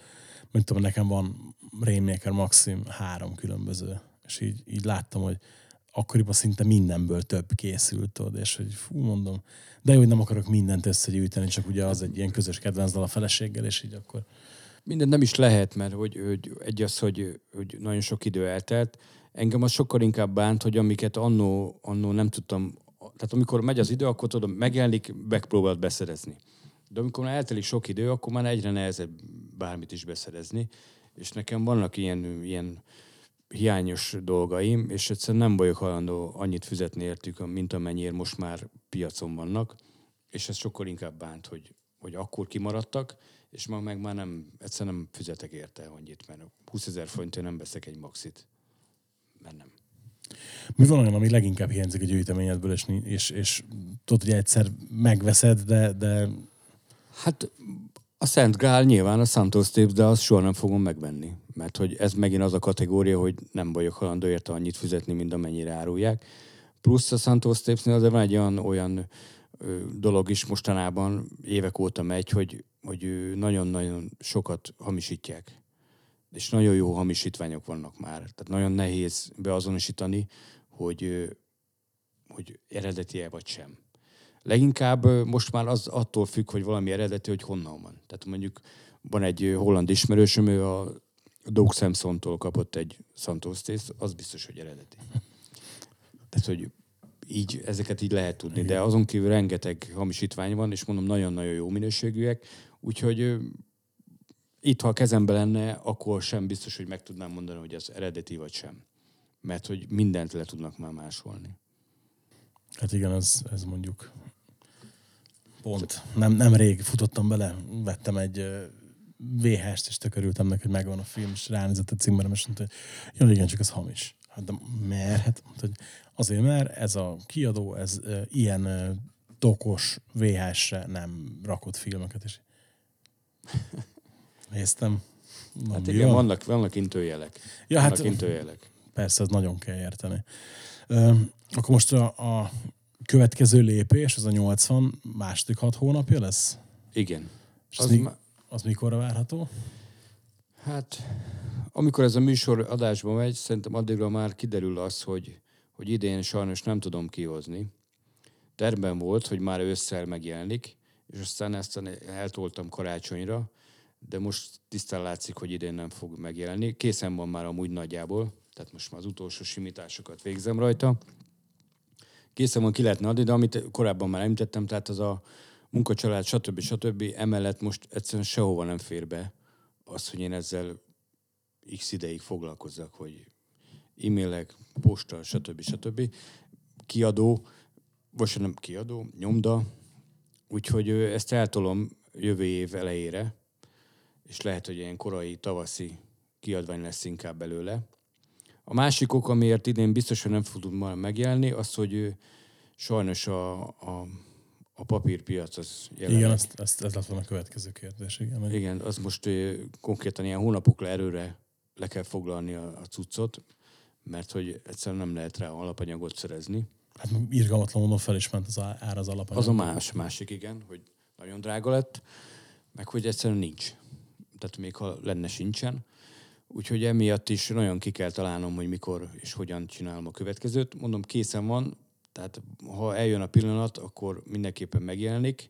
mint tudom, nekem van Rainmaker Maxim három különböző, és így, így láttam, hogy akkoriban szinte mindenből több készült, tudod, és hogy fú, mondom, de jó, hogy nem akarok mindent összegyűjteni, csak ugye az egy ilyen közös kedvenc a feleséggel, és így akkor Minden nem is lehet, mert hogy, hogy egy az, hogy, hogy nagyon sok idő eltelt. Engem az sokkal inkább bánt, hogy amiket annó, annó nem tudtam, tehát amikor megy az idő, akkor tudom, megjelenik, megpróbált beszerezni. De amikor már eltelik sok idő, akkor már egyre nehezebb bármit is beszerezni. És nekem vannak ilyen, ilyen hiányos dolgaim, és egyszerűen nem vagyok hajlandó annyit fizetni értük, mint amennyire most már piacon vannak, és ez sokkal inkább bánt, hogy, hogy akkor kimaradtak, és ma meg már nem, egyszerűen nem fizetek érte annyit, mert 20 ezer forintért nem veszek egy maxit. Mert nem. Mi van olyan, ami leginkább hiányzik a gyűjteményedből, és, és, és tudod, hogy egyszer megveszed, de, de Hát a Szent Grál nyilván a Santos Tapes, de azt soha nem fogom megvenni. Mert hogy ez megint az a kategória, hogy nem vagyok halandó érte annyit fizetni, mint amennyire árulják. Plusz a Santos Tapesnél azért van egy olyan, olyan dolog is mostanában, évek óta megy, hogy, hogy nagyon-nagyon sokat hamisítják. És nagyon jó hamisítványok vannak már. Tehát nagyon nehéz beazonosítani, hogy, hogy eredeti-e vagy sem. Leginkább most már az attól függ, hogy valami eredeti, hogy honnan van. Tehát mondjuk van egy holland ismerősöm, ő a Doug Samson-tól kapott egy Santos Taste, az biztos, hogy eredeti. Tehát, hogy így, ezeket így lehet tudni, de azon kívül rengeteg hamisítvány van, és mondom, nagyon-nagyon jó minőségűek, úgyhogy itt, ha a kezembe lenne, akkor sem biztos, hogy meg tudnám mondani, hogy ez eredeti vagy sem. Mert hogy mindent le tudnak már másolni. hát igen, ez, ez mondjuk pont. Nem, nem rég futottam bele, vettem egy VHS-t, és tök örültem neki, hogy megvan a film, és ránézett a címberem, és mondta, hogy jó, igen, csak ez hamis. Hát de mert? Hát, mondta, hogy azért, mert ez a kiadó, ez ilyen dokos VHS-re nem rakott filmeket, és néztem. Hát Mondom, igen, jó. vannak, vannak intőjelek. Ja, vannak hát- intőjelek. Persze, ez nagyon kell érteni. Ö, akkor most a, a következő lépés, az a 80 második hat hónapja lesz? Igen. És az, Az mi, ma- az mikorra várható? Hát, amikor ez a műsor adásba megy, szerintem addigra már kiderül az, hogy, hogy idén sajnos nem tudom kihozni. Terben volt, hogy már ősszel megjelenik, és aztán ezt eltoltam karácsonyra, de most tisztán látszik, hogy idén nem fog megjelenni. Készen van már amúgy nagyjából, tehát most már az utolsó simításokat végzem rajta. Készen van, ki lehetne adni, de amit korábban már említettem, tehát az a munkacsalád, stb. stb. Emellett most egyszerűen sehova nem fér be az, hogy én ezzel x ideig foglalkozzak, hogy e-mailek, posta, stb. stb. Kiadó, vagy nem kiadó, nyomda, úgyhogy ezt eltolom jövő év elejére, és lehet, hogy ilyen korai tavaszi kiadvány lesz inkább belőle. A másik ok, amiért idén biztos, hogy nem fog tudni megjelenni, az, hogy sajnos a, a, a papírpiac az jelenleg Igen, ezt, ezt, ez lett volna a következő kérdés. Igen, hogy- igen, az most konkrétan ilyen hónapokra erőre le kell foglalni a, a cuccot, mert hogy egyszerűen nem lehet rá alapanyagot szerezni. Hát irgalmatlan módon fel is ment az ár az alapanyag. Az a más, másik, igen, hogy nagyon drága lett, meg hogy egyszerűen nincs. Tehát még ha lenne, sincsen. Úgyhogy emiatt is nagyon ki kell találnom, hogy mikor és hogyan csinálom a következőt. Mondom, készen van, tehát ha eljön a pillanat, akkor mindenképpen megjelenik.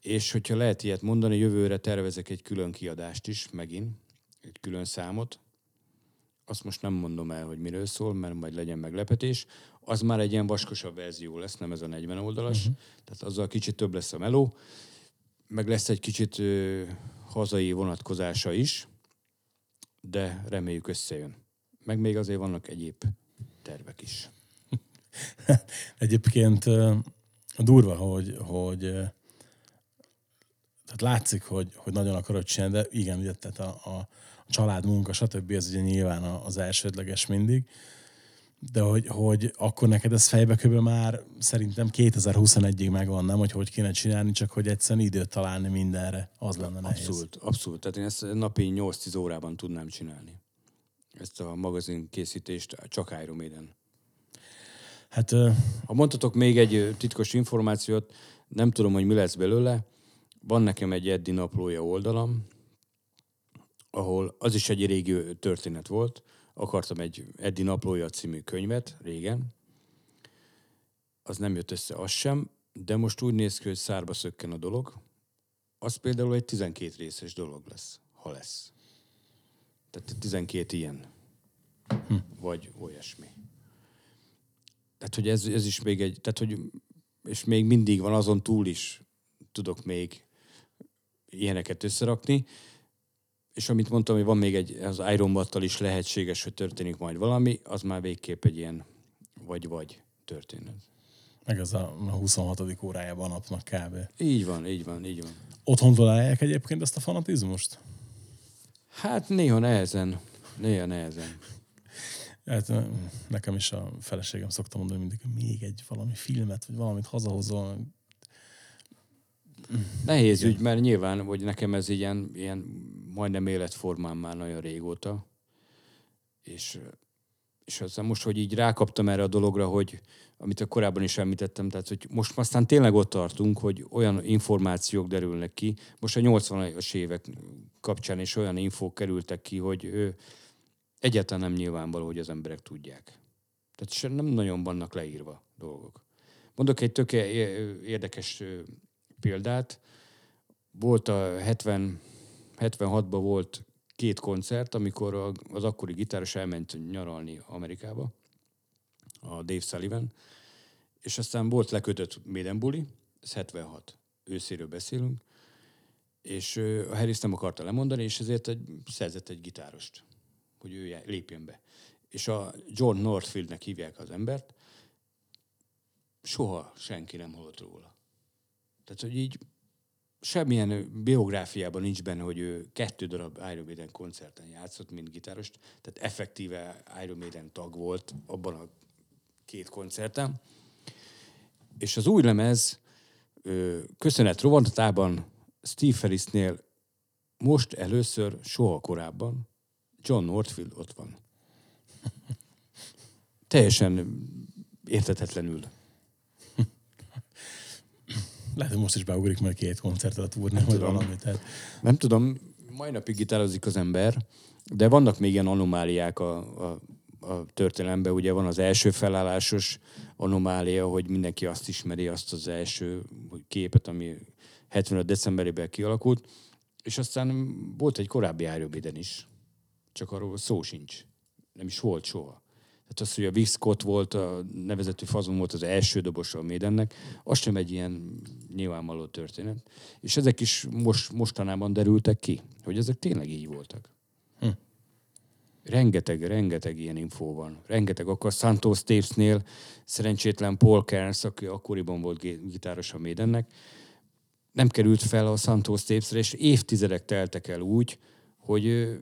És hogyha lehet ilyet mondani, jövőre tervezek egy külön kiadást is, megint, egy külön számot. Azt most nem mondom el, hogy miről szól, mert majd legyen meglepetés. Az már egy ilyen vaskosabb verzió lesz, nem ez a 40 oldalas. Uh-huh. Tehát azzal kicsit több lesz a meló. Meg lesz egy kicsit ö, hazai vonatkozása is, de reméljük összejön. Meg még azért vannak egyéb tervek is. Egyébként durva, hogy, hogy tehát látszik, hogy, hogy nagyon akarod csinálni, de igen, ugye, tehát a, a család, munka, stb. az ugye nyilván az elsődleges mindig, de hogy, hogy akkor neked ez fejbe köbben már szerintem 2021-ig megvan, nem, hogy hogy kéne csinálni, csak hogy egyszerűen időt találni mindenre, az lenne nehéz. Abszolút, abszolút. Tehát én ezt napi 8-10 órában tudnám csinálni. Ezt a magazin készítést csak Iron Maiden. Hát, ha mondhatok még egy titkos információt, nem tudom, hogy mi lesz belőle. Van nekem egy Eddi naplója oldalam, ahol az is egy régi történet volt. Akartam egy Eddi naplója című könyvet régen. Az nem jött össze az sem, de most úgy néz ki, hogy szárba szökken a dolog. Az például egy 12 részes dolog lesz, ha lesz. Tehát 12 ilyen. Hm. Vagy olyasmi. Tehát, hogy ez, ez is még egy, tehát, hogy és még mindig van azon túl is tudok még ilyeneket összerakni. És amit mondtam, hogy van még egy, az Iron is lehetséges, hogy történik majd valami, az már végképp egy ilyen vagy-vagy történet. Meg ez a 26. órájában a napnak kb. Így van, így van, így van. Otthon találják egyébként ezt a fanatizmust? Hát néha nehezen. Néha nehezen. Hát, nekem is a feleségem szokta mondani mindig, hogy még egy valami filmet, vagy valamit hazahozol. Nehéz ügy, mert nyilván, hogy nekem ez ilyen, ilyen majdnem életformám már nagyon régóta. És, és aztán most, hogy így rákaptam erre a dologra, hogy amit a korábban is említettem, tehát hogy most aztán tényleg ott tartunk, hogy olyan információk derülnek ki. Most a 80-as évek kapcsán is olyan infók kerültek ki, hogy ő, egyáltalán nem nyilvánvaló, hogy az emberek tudják. Tehát nem nagyon vannak leírva dolgok. Mondok egy tök érdekes példát. Volt a 70, 76-ban volt két koncert, amikor az akkori gitáros elment nyaralni Amerikába, a Dave Sullivan, és aztán volt lekötött Maiden Bully, ez 76, őszéről beszélünk, és a Harris nem akarta lemondani, és ezért egy, szerzett egy gitárost hogy ő lépjen be. És a John Northfieldnek hívják az embert, soha senki nem hallott róla. Tehát, hogy így semmilyen biográfiában nincs benne, hogy ő kettő darab Iron Maiden koncerten játszott, mint gitárost, tehát effektíve Iron Maiden tag volt abban a két koncerten. És az új lemez köszönet rovatában Steve Ferrisnél most először, soha korábban John Northfield ott van. Teljesen értetetlenül. Lehet, hogy most is beugrik majd két koncertet a túrni, vagy valami. Tehát... Nem tudom, mai napig gitározik az ember, de vannak még ilyen anomáliák a, a, a történelemben. Ugye van az első felállásos anomália, hogy mindenki azt ismeri, azt az első képet, ami 75 decemberében kialakult, és aztán volt egy korábbi Iron is, csak arról szó sincs. Nem is volt soha. Tehát az, hogy a Vic Scott volt, a nevezetű fazon volt az első dobos a Médennek, az sem egy ilyen nyilvánvaló történet. És ezek is most, mostanában derültek ki, hogy ezek tényleg így voltak. Hm. Rengeteg, rengeteg ilyen infó van. Rengeteg. Akkor Santos Tapes-nél szerencsétlen Paul Kearns, aki akkoriban volt gitáros a Médennek, nem került fel a Santos Tapes-re, és évtizedek teltek el úgy, hogy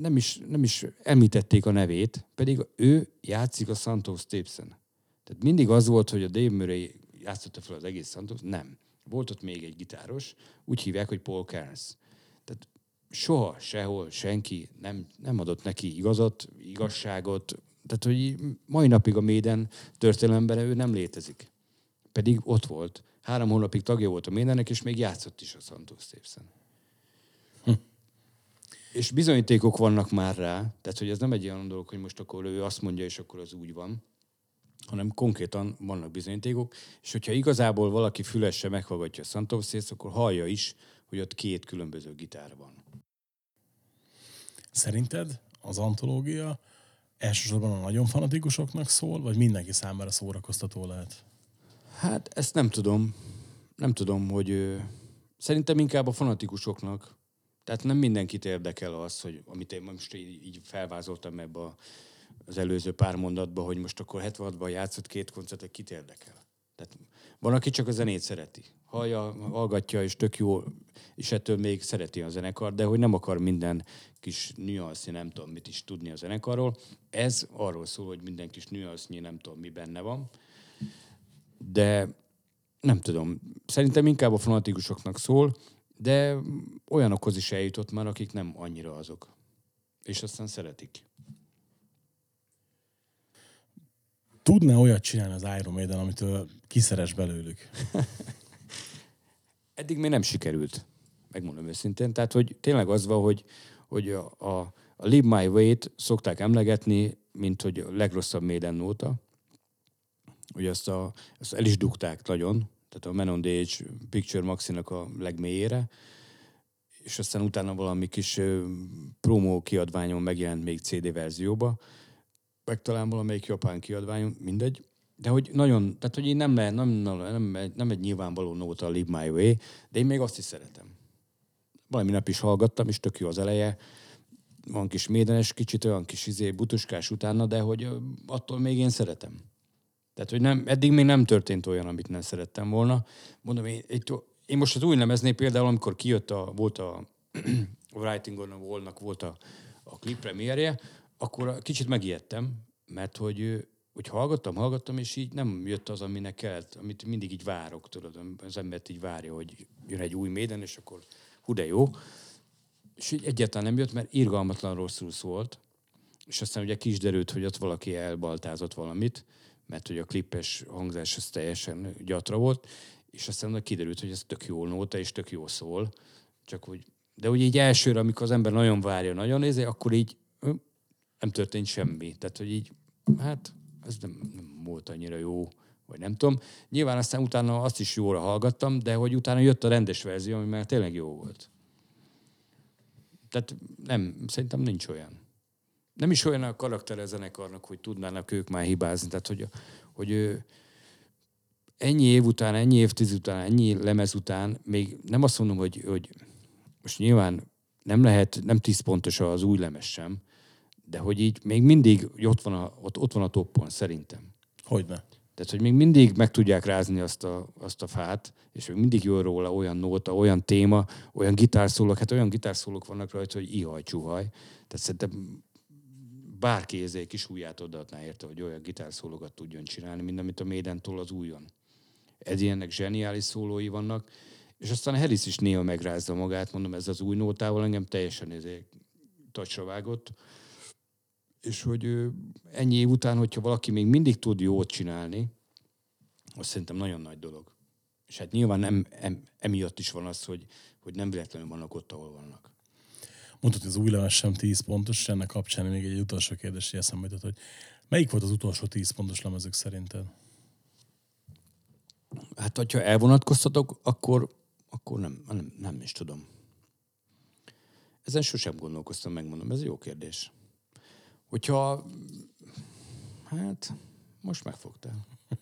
nem is, nem is említették a nevét, pedig ő játszik a Santos Tapes-en. Tehát mindig az volt, hogy a Dave Murray játszotta fel az egész Santos, nem. Volt ott még egy gitáros, úgy hívják, hogy Paul Kearns. Tehát soha, sehol, senki nem, nem adott neki igazat, igazságot, tehát, hogy mai napig a Méden történelemben ő nem létezik. Pedig ott volt. Három hónapig tagja volt a Médennek, és még játszott is a Santos Tapes-en és bizonyítékok vannak már rá, tehát hogy ez nem egy olyan dolog, hogy most akkor ő azt mondja, és akkor az úgy van, hanem konkrétan vannak bizonyítékok, és hogyha igazából valaki fülesse meghallgatja a Santovszészt, akkor hallja is, hogy ott két különböző gitár van. Szerinted az antológia elsősorban a nagyon fanatikusoknak szól, vagy mindenki számára szórakoztató lehet? Hát ezt nem tudom. Nem tudom, hogy szerintem inkább a fanatikusoknak, tehát nem mindenkit érdekel az, hogy amit én most így, így felvázoltam ebbe az előző pár mondatba, hogy most akkor 76-ban játszott két koncertet, kit érdekel. Tehát van, aki csak a zenét szereti, hallja, hallgatja, és tök jó, és ettől még szereti a zenekar, de hogy nem akar minden kis nüansznyi, nem tudom mit is tudni a zenekarról. Ez arról szól, hogy minden kis nüansznyi, nem tudom mi benne van. De nem tudom, szerintem inkább a fanatikusoknak szól, de olyanokhoz is eljutott már, akik nem annyira azok. És aztán szeretik. Tudna olyat csinálni az Iron Maiden, amitől kiszeres belőlük? Eddig még nem sikerült, megmondom őszintén. Tehát, hogy tényleg az van, hogy, hogy a, a, a Live My Way-t szokták emlegetni, mint hogy a legrosszabb Maiden nóta. Ugye azt, a, azt el is dugták nagyon, tehát a Man on the Picture Maxinak a legmélyére, és aztán utána valami kis promo kiadványon megjelent még CD verzióba, meg talán valamelyik japán kiadványon, mindegy. De hogy nagyon, tehát hogy én nem, lehet, nem, nem, nem, nem egy nyilvánvaló nóta a Live My Way, de én még azt is szeretem. Valami nap is hallgattam, és tök jó az eleje. Van kis médenes, kicsit olyan kis izé, butuskás utána, de hogy attól még én szeretem. Tehát, hogy nem, eddig még nem történt olyan, amit nem szerettem volna. Mondom, én, én most az új lemeznél például, amikor kijött a, volt a, a Writing on the Wall-nak volt a, a klip premierje, akkor kicsit megijedtem, mert hogy, hogy hallgattam, hallgattam, és így nem jött az, aminek kellett, amit mindig így várok, tudod, az embert így várja, hogy jön egy új méden, és akkor hú de jó. És így egyáltalán nem jött, mert irgalmatlan rosszul szólt, és aztán ugye kis derült, hogy ott valaki elbaltázott valamit, mert hogy a klipes hangzás az teljesen gyatra volt, és aztán kiderült, hogy ez tök jó nóta, és tök jó szól, csak hogy, de úgy így elsőre, amikor az ember nagyon várja, nagyon nézi, akkor így nem történt semmi. Tehát, hogy így, hát ez nem, nem volt annyira jó, vagy nem tudom. Nyilván aztán utána azt is jóra hallgattam, de hogy utána jött a rendes verzió, ami már tényleg jó volt. Tehát nem, szerintem nincs olyan. Nem is olyan a karaktere zenekarnak, hogy tudnának ők már hibázni. Tehát, hogy, hogy ennyi év után, ennyi évtiz után, ennyi lemez után, még nem azt mondom, hogy, hogy most nyilván nem lehet, nem tíz pontos az új lemez sem, de hogy így még mindig ott van a, ott, ott van a toppon, szerintem. Hogyne. Tehát, hogy még mindig meg tudják rázni azt a, azt a fát, és még mindig jön róla olyan nóta, olyan téma, olyan gitárszólók, hát olyan gitárszólók vannak rajta, hogy ihaj, csuhaj. Tehát szerintem bárki ezért kis ujját odaadná érte, hogy olyan gitárszólókat tudjon csinálni, mint amit a Maiden-tól az újon. Ez ilyennek zseniális szólói vannak, és aztán Harris is néha megrázza magát, mondom, ez az új nótával engem teljesen ezért tacsra vágott és hogy ennyi év után, hogyha valaki még mindig tud jót csinálni, az szerintem nagyon nagy dolog. És hát nyilván nem, em, emiatt is van az, hogy, hogy nem véletlenül vannak ott, ahol vannak. Mondtad, hogy az új leves sem 10 pontos, és ennek kapcsán még egy utolsó kérdés eszembe jutott, hogy melyik volt az utolsó 10 pontos lemezük szerinted? Hát, hogyha elvonatkoztatok, akkor, akkor nem, nem, nem is tudom. Ezen sosem gondolkoztam, megmondom, ez jó kérdés. Hogyha, hát, most megfogtál.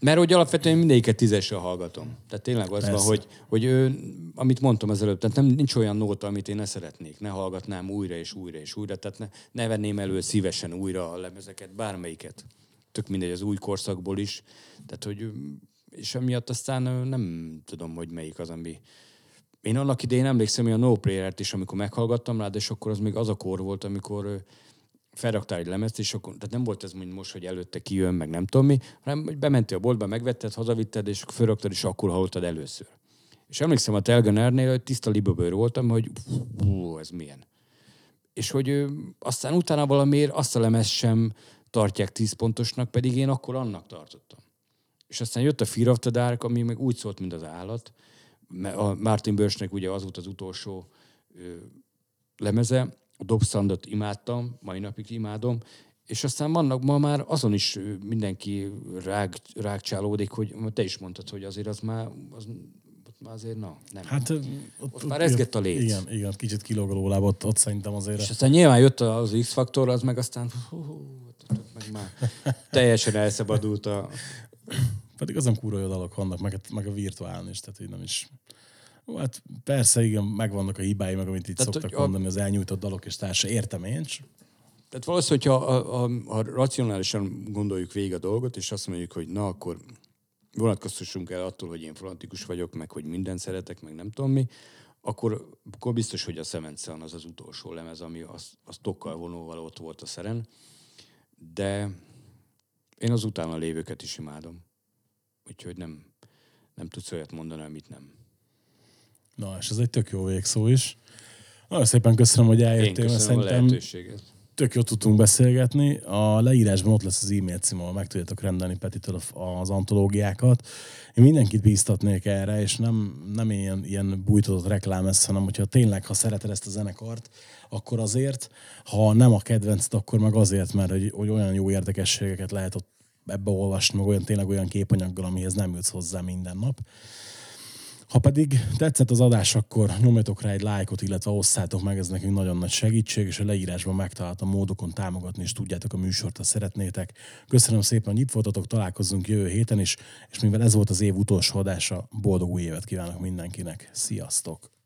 Mert hogy alapvetően mindegyiket tízesre hallgatom. Tehát tényleg az Persze. van, hogy, hogy ő, amit mondtam az előbb, tehát nem, nincs olyan nóta, amit én ne szeretnék, ne hallgatnám újra és újra és újra, tehát ne, ne venném elő szívesen újra a lemezeket, bármelyiket. Tök mindegy az új korszakból is. Tehát, hogy, és emiatt aztán nem tudom, hogy melyik az, ami, én annak idején emlékszem, hogy a No Prayer-t is, amikor meghallgattam rád, és akkor az még az a kor volt, amikor felraktál egy lemezt, és akkor, tehát nem volt ez, mint most, hogy előtte kijön, meg nem tudom mi, hanem hogy bementél a boltba, megvetted, hazavitted, és felraktad, és akkor hallottad először. És emlékszem a Telgenernél, hogy tiszta libabőr voltam, hogy hú, ez milyen. És hogy ő, aztán utána valamiért azt a lemez sem tartják tíz pontosnak, pedig én akkor annak tartottam. És aztán jött a Fear of the Dark, ami meg úgy szólt, mint az állat, a Martin Börsnek ugye az volt az utolsó ö, lemeze, a Dobsandot imádtam, mai napig imádom, és aztán vannak ma már azon is mindenki rág, rágcsálódik, hogy te is mondtad, hogy azért az már, az, ott már azért na, nem. Hát ott, ott, ott már rezgett a léc. Igen, igen, kicsit kilóg a ott, ott szerintem azért. És aztán nyilván jött az X-faktor, az meg aztán hú, hú, ott, ott meg már teljesen elszabadult a, pedig azon jó dalok vannak, meg, meg a virtuálni is, tehát így nem is... Hát persze, igen, megvannak a hibái, meg amit itt tehát, szoktak a... mondani, az elnyújtott dalok és társa. Értem én is. Tehát valószínűleg, hogyha a, a, a racionálisan gondoljuk végig a dolgot, és azt mondjuk, hogy na akkor vonatkoztassunk el attól, hogy én fanatikus vagyok, meg hogy mindent szeretek, meg nem tudom mi, akkor, akkor biztos, hogy a Seventh az az utolsó lemez, ami az, az tokkal vonóval ott volt a szeren. De én az utána lévőket is imádom. Úgyhogy nem, nem tudsz olyat mondani, amit nem. Na, és ez egy tök jó végszó is. Nagyon szépen köszönöm, hogy Én eljöttél, mert köszönöm a lehetőséget. tök jól tudtunk beszélgetni. A leírásban ott lesz az e-mail cím, ahol meg tudjátok rendelni Petitől az antológiákat. Én mindenkit bíztatnék erre, és nem, nem ilyen, ilyen bújtatott reklám ez, hanem hogyha tényleg, ha szereted ezt a zenekart, akkor azért, ha nem a kedvenced, akkor meg azért, mert hogy, hogy olyan jó érdekességeket lehet ott ebbe olvasni, meg olyan tényleg olyan képanyaggal, amihez nem jutsz hozzá minden nap. Ha pedig tetszett az adás, akkor nyomjatok rá egy lájkot, illetve osszátok meg, ez nekünk nagyon nagy segítség, és a leírásban megtaláltam módokon támogatni, és tudjátok a műsort, ha szeretnétek. Köszönöm szépen, hogy itt voltatok, találkozzunk jövő héten is, és mivel ez volt az év utolsó adása, boldog új évet kívánok mindenkinek. Sziasztok!